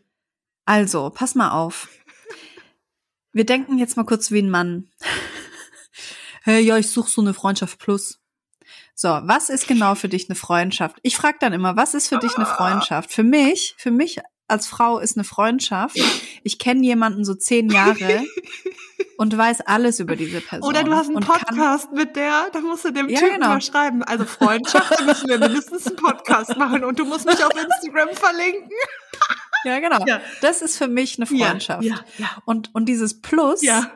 Also, pass mal auf. Wir denken jetzt mal kurz wie ein Mann. hey, ja, ich suche so eine Freundschaft plus. So, was ist genau für dich eine Freundschaft? Ich frage dann immer, was ist für dich eine Freundschaft? Für mich, für mich als Frau ist eine Freundschaft. Ich kenne jemanden so zehn Jahre und weiß alles über diese Person. Oder du hast einen Podcast mit der, da musst du dem ja, Typen genau. mal schreiben. Also Freundschaft, da müssen wir mindestens einen Podcast machen und du musst mich auf Instagram verlinken. Ja, genau. Ja. Das ist für mich eine Freundschaft. Ja, ja. Und, und dieses Plus, ja.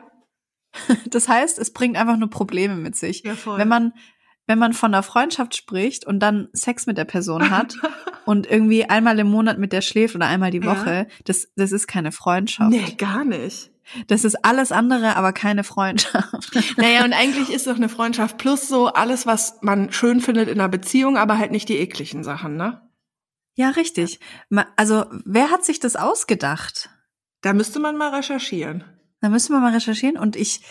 das heißt, es bringt einfach nur Probleme mit sich. Ja, voll. Wenn man, wenn man von einer Freundschaft spricht und dann Sex mit der Person hat und irgendwie einmal im Monat mit der schläft oder einmal die Woche, das, das ist keine Freundschaft. Nee, gar nicht. Das ist alles andere, aber keine Freundschaft. Naja, und eigentlich ist doch eine Freundschaft plus so alles, was man schön findet in einer Beziehung, aber halt nicht die ekligen Sachen, ne? Ja, richtig. Also, wer hat sich das ausgedacht? Da müsste man mal recherchieren. Da müssen wir mal recherchieren und ich,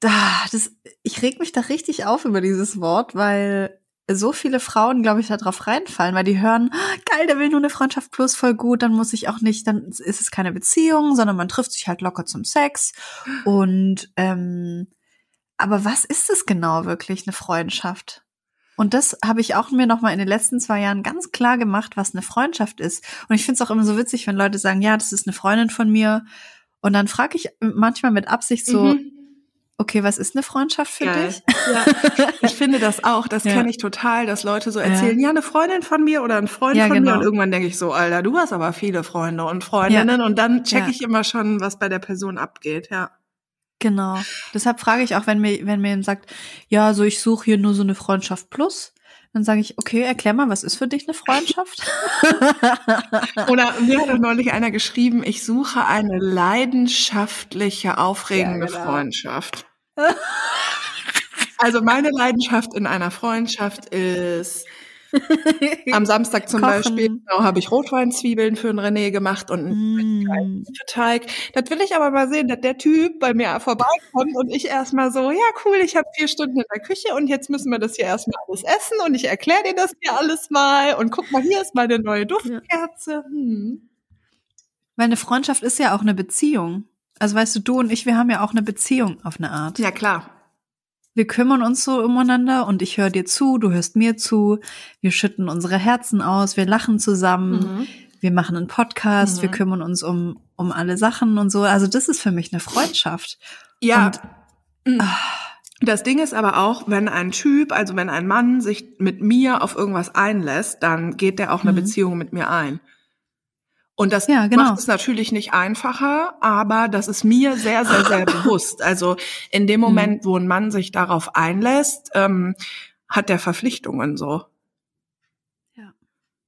da, das, ich reg mich da richtig auf über dieses Wort, weil so viele Frauen, glaube ich, da drauf reinfallen, weil die hören, ah, geil, der will nur eine Freundschaft plus, voll gut, dann muss ich auch nicht, dann ist es keine Beziehung, sondern man trifft sich halt locker zum Sex. Und ähm, aber was ist es genau wirklich, eine Freundschaft? Und das habe ich auch mir noch mal in den letzten zwei Jahren ganz klar gemacht, was eine Freundschaft ist. Und ich finde es auch immer so witzig, wenn Leute sagen, ja, das ist eine Freundin von mir. Und dann frage ich manchmal mit Absicht so, mhm. Okay, was ist eine Freundschaft für Geil. dich? Ja, ich finde das auch, das ja. kenne ich total, dass Leute so erzählen, ja. ja. eine Freundin von mir oder ein Freund von genau. mir. Und irgendwann denke ich so, Alter, du hast aber viele Freunde und Freundinnen. Und dann checke ich immer schon, was bei der Person abgeht, ja. Genau. Deshalb frage ich auch, wenn mir, wenn mir jemand sagt, ja, so ich suche hier nur so eine Freundschaft plus, dann sage ich, okay, erklär mal, was ist für dich eine Freundschaft? Oder mir hat auch neulich einer geschrieben, ich suche eine leidenschaftliche, aufregende ja, genau. Freundschaft. also meine Leidenschaft in einer Freundschaft ist Am Samstag zum Kochen. Beispiel genau, habe ich Rotweinzwiebeln für den René gemacht und einen Mm. Teig. Das will ich aber mal sehen, dass der Typ bei mir vorbeikommt und ich erstmal so, ja cool, ich habe vier Stunden in der Küche und jetzt müssen wir das hier erstmal alles essen und ich erkläre dir das hier alles mal und guck mal, hier ist meine neue Duftkerze. Hm. Weil eine Freundschaft ist ja auch eine Beziehung. Also weißt du, du und ich, wir haben ja auch eine Beziehung auf eine Art. Ja klar. Wir kümmern uns so umeinander und ich höre dir zu, du hörst mir zu, wir schütten unsere Herzen aus, wir lachen zusammen, Mhm. wir machen einen Podcast, Mhm. wir kümmern uns um, um alle Sachen und so. Also das ist für mich eine Freundschaft. Ja. Und- Mm. das Ding ist aber auch, wenn ein Typ, also wenn ein Mann sich mit mir auf irgendwas einlässt, dann geht der auch eine Mhm. Beziehung mit mir ein. Und das Ja, genau. macht es natürlich nicht einfacher, aber das ist mir sehr, sehr, sehr bewusst. Also in dem Moment, wo ein Mann sich darauf einlässt, ähm, hat der Verpflichtungen so.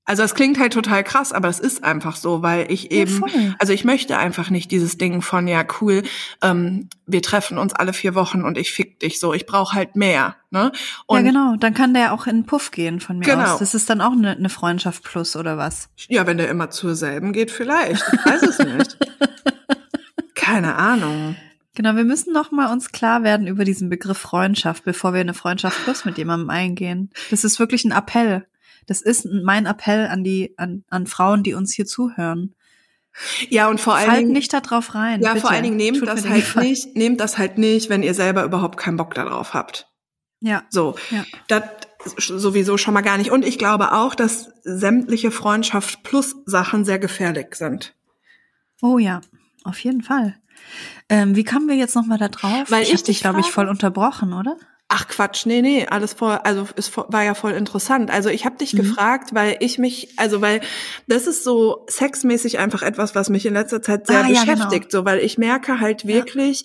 Ja. Also es klingt halt total krass, aber es ist einfach so, weil ich Ja, eben, voll. also ich möchte einfach nicht dieses Ding von, ja cool, ähm, wir treffen uns alle vier Wochen und ich fick dich so. Ich brauche halt mehr. Ne? Und ja, genau. Dann kann der auch in den Puff gehen von mir Genau. aus. Das ist dann auch eine, eine Freundschaft plus oder was? ja, wenn der immer zur selben geht, vielleicht. Ich weiß es nicht. Keine Ahnung. Genau, wir müssen noch mal uns klar werden über diesen Begriff Freundschaft, bevor wir eine Freundschaft plus mit jemandem eingehen. Das ist wirklich ein Appell. Das ist mein Appell an die an, an Frauen, die uns hier zuhören. Ja, und vor allen Fallt Dingen. nicht da drauf rein. Ja, bitte. vor allen Dingen nehmt Tut das halt Gefallen. nicht, nehmt das halt nicht, wenn ihr selber überhaupt keinen Bock darauf habt. Ja, So, Ja. das sowieso schon mal gar nicht. Und ich glaube auch, dass sämtliche Freundschaft plus Sachen sehr gefährlich sind. oh ja, auf jeden Fall. Ähm, wie kamen wir jetzt noch mal da drauf? Weil ich ich dich, glaube ich, voll unterbrochen, oder? Ach Quatsch, nee, nee, alles voll, also es war ja voll interessant. Also ich habe dich Mhm. gefragt, weil ich mich, also weil das ist so sexmäßig einfach etwas, was mich in letzter Zeit sehr Ah, ja, beschäftigt, so weil ich merke halt Ja. wirklich,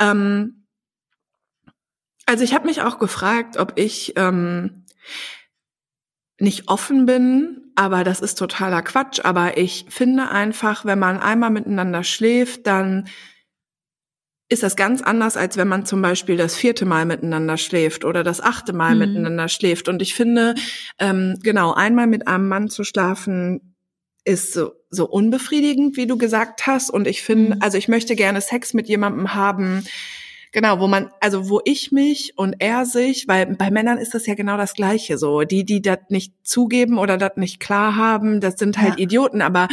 ähm, also ich habe mich auch gefragt, ob ich ähm, nicht offen bin, aber das ist totaler Quatsch. Aber ich finde einfach, wenn man einmal miteinander schläft, dann ist das ganz anders, als wenn man zum Beispiel das vierte Mal miteinander schläft oder das achte Mal Mhm. miteinander schläft. Und ich finde, ähm, genau, einmal mit einem Mann zu schlafen ist so, so unbefriedigend, wie du gesagt hast. Und ich finde, Mhm. also ich möchte gerne Sex mit jemandem haben, Genau, wo man, also wo ich mich und er sich, weil bei Männern ist das ja genau das Gleiche so. Die, die das nicht zugeben oder das nicht klar haben, das sind halt Ja. Idioten. Aber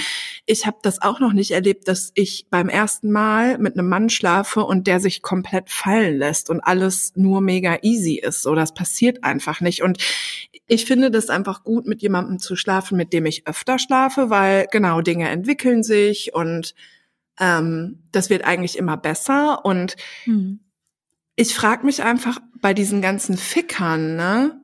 ich habe das auch noch nicht erlebt, dass ich beim ersten Mal mit einem Mann schlafe und der sich komplett fallen lässt und alles nur mega easy ist. So, das passiert einfach nicht. Und ich finde das einfach gut, mit jemandem zu schlafen, mit dem ich öfter schlafe, weil genau Dinge entwickeln sich und ähm, das wird eigentlich immer besser. Und Hm. Ich frage mich einfach bei diesen ganzen Fickern, ne,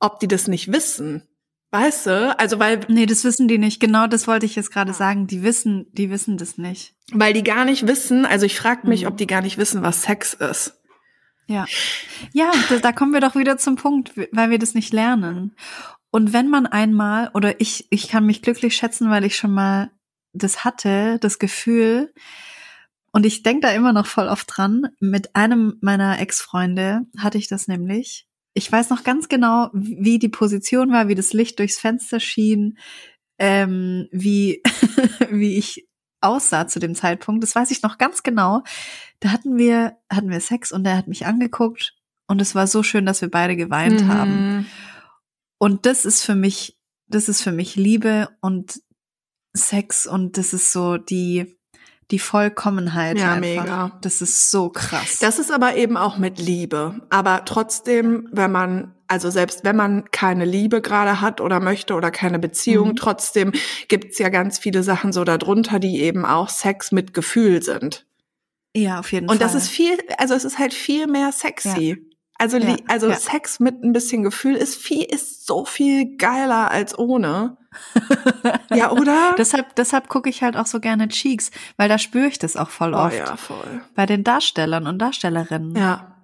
ob die das nicht wissen. Weißt du? Also weil, Nee, das wissen die nicht. Genau das wollte ich jetzt gerade sagen. Die wissen, die wissen das nicht. weil die gar nicht wissen, also ich frage mich, Mhm. ob die gar nicht wissen, was Sex ist. Ja. Ja, da, da kommen wir doch wieder zum Punkt, weil wir das nicht lernen. Und wenn man einmal, oder ich, ich kann mich glücklich schätzen, weil ich schon mal das hatte, das Gefühl, und ich denke da immer noch voll oft dran, mit einem meiner Ex-Freunde hatte ich das nämlich. Ich weiß noch ganz genau, wie die Position war, wie das Licht durchs Fenster schien, ähm, wie, wie ich aussah zu dem Zeitpunkt. Das weiß ich noch ganz genau. Da hatten wir, hatten wir Sex und er hat mich angeguckt und es war so schön, dass wir beide geweint Mhm. haben. Und das ist für mich, das ist für mich Liebe und Sex und das ist so die, die Vollkommenheit. Ja, einfach. mega. Das ist so krass. Das ist aber eben auch mit Liebe. Aber trotzdem, wenn man, also selbst wenn man keine Liebe gerade hat oder möchte oder keine Beziehung, Mhm. trotzdem gibt's ja ganz viele Sachen so darunter, die eben auch Sex mit Gefühl sind. ja, auf jeden Und Fall. das ist viel, also es ist halt viel mehr sexy. Also, Ja, also ja. Sex mit ein bisschen Gefühl ist viel, ist so viel geiler als ohne. ja, oder? deshalb, deshalb gucke ich halt auch so gerne Cheeks, weil da spüre ich das auch voll oh, oft. ja, voll. Bei den Darstellern und Darstellerinnen. Ja.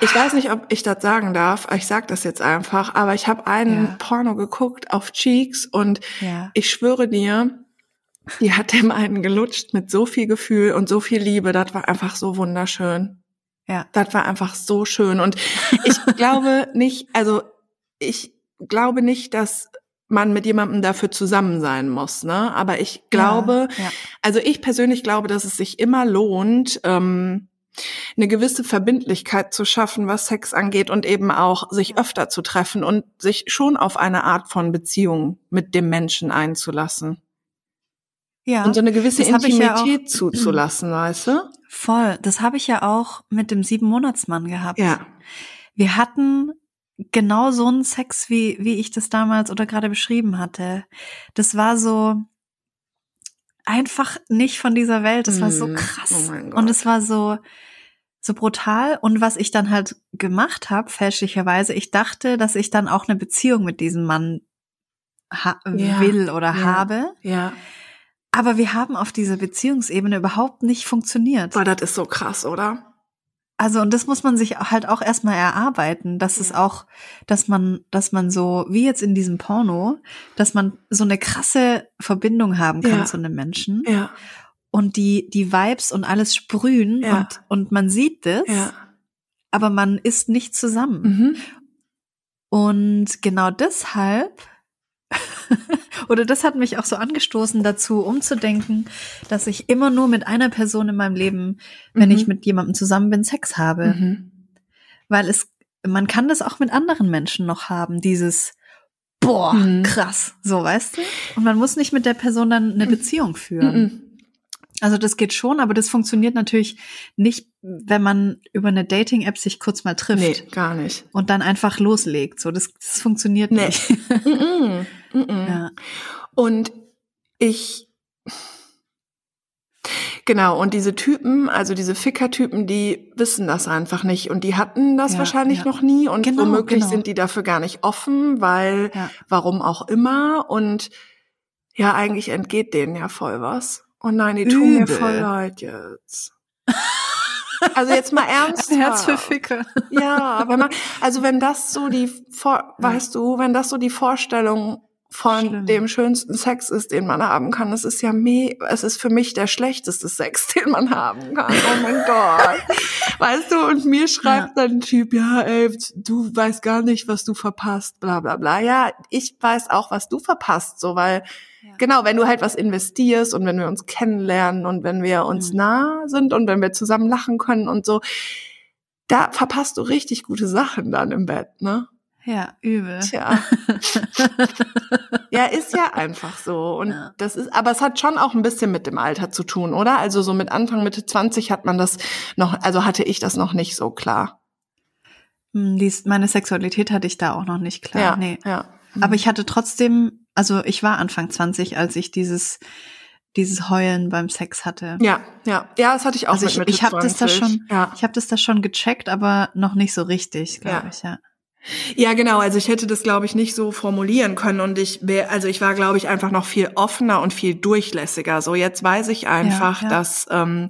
Ich weiß nicht, ob ich das sagen darf. Ich sag das jetzt einfach. Aber ich habe einen Ja. Porno geguckt auf Cheeks und ich schwöre dir, die hat dem einen gelutscht mit so viel Gefühl und so viel Liebe. Das war einfach so wunderschön. Ja. Das war einfach so schön. Und ich glaube nicht, also ich, glaube nicht, dass man mit jemandem dafür zusammen sein muss, ne? Aber ich glaube, Ja, ja. also ich persönlich glaube, dass es sich immer lohnt, ähm, eine gewisse Verbindlichkeit zu schaffen, was Sex angeht und eben auch sich öfter zu treffen und sich schon auf eine Art von Beziehung mit dem Menschen einzulassen. ja. Und so eine gewisse ich ja auch- Intimität zuzulassen, weißt du? Voll. Das habe ich ja auch mit dem sieben Monatsmann gehabt. Ja. Wir hatten genau so einen Sex, wie, wie ich das damals oder gerade beschrieben hatte. Das war so einfach nicht von dieser Welt. Das war so Hm. krass. Oh mein Gott. Und es war so, so brutal. Und was ich dann halt gemacht habe, fälschlicherweise, ich dachte, dass ich dann auch eine Beziehung mit diesem Mann ha Ja, will oder ja. habe. Ja. Aber wir haben auf dieser Beziehungsebene überhaupt nicht funktioniert. Boah, das ist so krass, oder? Also und das muss man sich halt auch erstmal erarbeiten, dass es Ja. auch, dass man, dass man so wie jetzt in diesem Porno, dass man so eine krasse Verbindung haben kann Ja. zu einem Menschen Ja. und die die Vibes und alles sprühen Ja. und und man sieht das, Ja. aber man ist nicht zusammen. Mhm. Und genau deshalb oder das hat mich auch so angestoßen dazu, umzudenken, dass ich immer nur mit einer Person in meinem Leben, wenn Mhm. ich mit jemandem zusammen bin, Sex habe. Mhm. Weil es, man kann das auch mit anderen Menschen noch haben, dieses boah, Mhm. krass, so weißt du? Und man muss nicht mit der Person dann eine Beziehung führen. Mhm. Also das geht schon, aber das funktioniert natürlich nicht, wenn man über eine Dating-App sich kurz mal trifft Nee, gar nicht. und dann einfach loslegt. So, das, das funktioniert Nee. nicht. Mhm. Mhm. ja. Und ich, genau, und diese Typen, also diese Ficker-Typen, die wissen das einfach nicht und die hatten das Ja, wahrscheinlich ja. noch nie und Genau, womöglich genau. sind die dafür gar nicht offen, weil, warum auch immer und ja, eigentlich entgeht denen ja voll was. Oh nein, die tun mir voll leid jetzt. Also jetzt mal ernst. Ein Herz für Ficke. Ja, aber man, also wenn das so die, Vor weißt du, wenn das so die Vorstellung von Schlimm. dem schönsten Sex ist, den man haben kann, es ist ja me, es ist für mich der schlechteste Sex, den man haben kann. Oh mein Gott. Weißt du, und mir schreibt dann ein Typ, ja, ey, du weißt gar nicht, was du verpasst, bla, bla, bla. Ja, ich weiß auch, was du verpasst, so, weil, Ja. genau, wenn du halt was investierst und wenn wir uns kennenlernen und wenn wir uns Mhm. nah sind und wenn wir zusammen lachen können und so, da verpasst du richtig gute Sachen dann im Bett, ne? Ja, übel. Tja. ja, ist ja einfach so. Und Ja. das ist, aber es hat schon auch ein bisschen mit dem Alter zu tun, oder? Also so mit Anfang, Mitte 20 hat man das noch, also hatte ich das noch nicht so klar. Hm, dies, meine Sexualität hatte ich da auch noch nicht klar. ja, Nee. ja. Aber ich hatte trotzdem, also ich war Anfang 20, als ich dieses, dieses Heulen beim Sex hatte. Ja, ja, ja, das hatte ich auch Also mit ich, Mitte ich habe das da 20. schon, Ja. ich habe das da schon gecheckt, aber noch nicht so richtig, glaube Ja. ich, ja. Ja, genau. Also ich hätte das, glaube ich, nicht so formulieren können und ich wäre, also ich war, glaube ich, einfach noch viel offener und viel durchlässiger. So jetzt weiß ich einfach, Ja, ja. dass, ähm,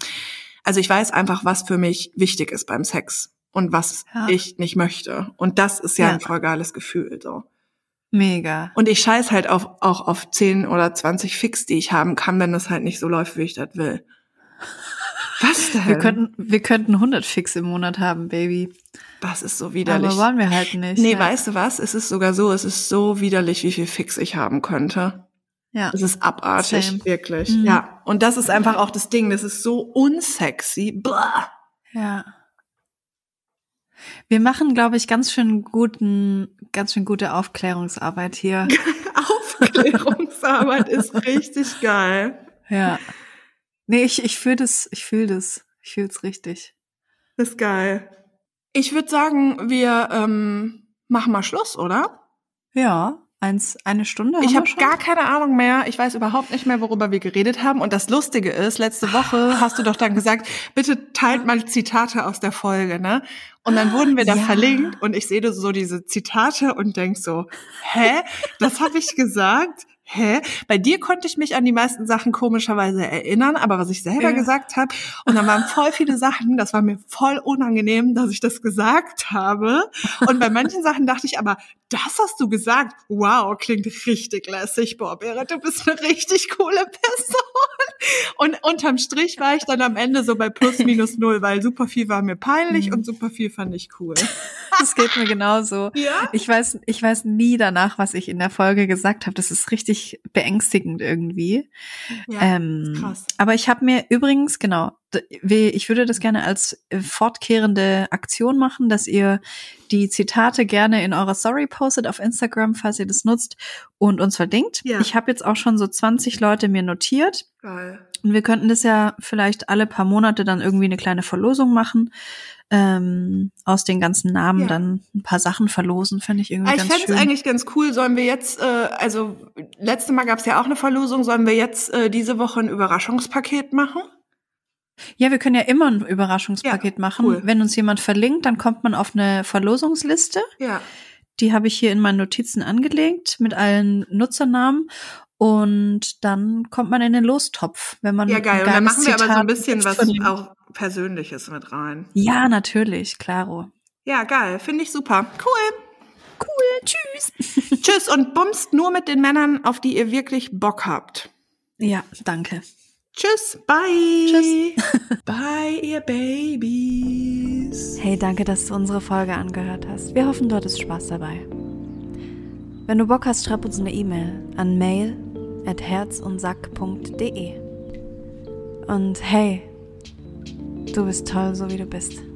also ich weiß einfach, was für mich wichtig ist beim Sex und was Ja. ich nicht möchte. Und das ist ja, Ja. ein voll geiles Gefühl. So. Mega. Und ich scheiß halt auf, auch auf 10 oder 20 Fix, die ich haben kann, wenn das halt nicht so läuft, wie ich das will. Was denn? Wir könnten, wir könnten 100 Fix im Monat haben, Baby. Das ist so widerlich. Aber wollen wir halt nicht. Nee, ja. weißt du was? Es ist sogar so, es ist so widerlich, wie viel Fix ich haben könnte. Ja. Es ist abartig, Same. wirklich. Mhm. Ja. Und das ist einfach auch das Ding. Das ist so unsexy. Blah. Ja. Wir machen, glaube ich, ganz schön guten, ganz schön gute Aufklärungsarbeit hier. Aufklärungsarbeit ist richtig geil. ja. Nee, ich, ich fühle das, ich fühle das. Ich fühle es richtig. Ist geil. Ich würde sagen, wir ähm, machen mal Schluss, oder? Ja, eins, eine Stunde. Ich habe gar keine Ahnung mehr. Ich weiß überhaupt nicht mehr, worüber wir geredet haben. Und das Lustige ist, letzte Woche hast du doch dann gesagt, bitte teilt mal Zitate aus der Folge, ne? Und dann wurden wir da Ja. verlinkt und ich sehe so diese Zitate und denk so, hä? Das habe ich gesagt? Hä? Bei dir konnte ich mich an die meisten Sachen komischerweise erinnern, aber was ich selber Ja. gesagt habe, und dann waren voll viele Sachen, das war mir voll unangenehm, dass ich das gesagt habe. Und bei manchen Sachen dachte ich aber, das hast du gesagt. Wow, klingt richtig lässig. Berit, du bist eine richtig coole Person. Und unterm Strich war ich dann am Ende so bei plus minus null, weil super viel war mir peinlich mhm. und super viel fand ich cool. Das geht mir genauso. Ja? Ich weiß, ich weiß nie danach, was ich in der Folge gesagt habe. Das ist richtig beängstigend irgendwie. Ja, ähm, krass. Aber ich habe mir übrigens, genau, ich würde das gerne als äh, fortkehrende Aktion machen, dass ihr die Zitate gerne in eurer Story postet auf Instagram, falls ihr das nutzt und uns verlinkt. Ja. Ich habe jetzt auch schon so 20 Leute mir notiert. Geil. Und wir könnten das ja vielleicht alle paar Monate dann irgendwie eine kleine Verlosung machen. Ähm, aus den ganzen Namen ja. dann ein paar Sachen verlosen, fände ich irgendwie ich ganz schön. Ich fände es eigentlich ganz cool. Sollen wir jetzt, äh, also letzte Mal gab es ja auch eine Verlosung, sollen wir jetzt äh, diese Woche ein Überraschungspaket machen? Ja, wir können ja immer ein Überraschungspaket ja, machen. Cool. Wenn uns jemand verlinkt, dann kommt man auf eine Verlosungsliste. Ja. Die habe ich hier in meinen Notizen angelegt mit allen Nutzernamen. Und dann kommt man in den Lostopf, wenn man. Ja, geil. Und dann machen wir aber so ein bisschen was auch Persönliches mit rein. Ja, natürlich, klaro. Ja, geil. Finde ich super. Cool. Cool. Tschüss. Tschüss und bumst nur mit den Männern, auf die ihr wirklich Bock habt. Ja, danke. Tschüss, bye. Tschüss. bye, ihr Babys. Hey, danke, dass du unsere Folge angehört hast. Wir hoffen, du hattest Spaß dabei. Wenn du Bock hast, schreib uns eine E-Mail an mail at herzundsack.de. Und hey, du bist toll, so wie du bist.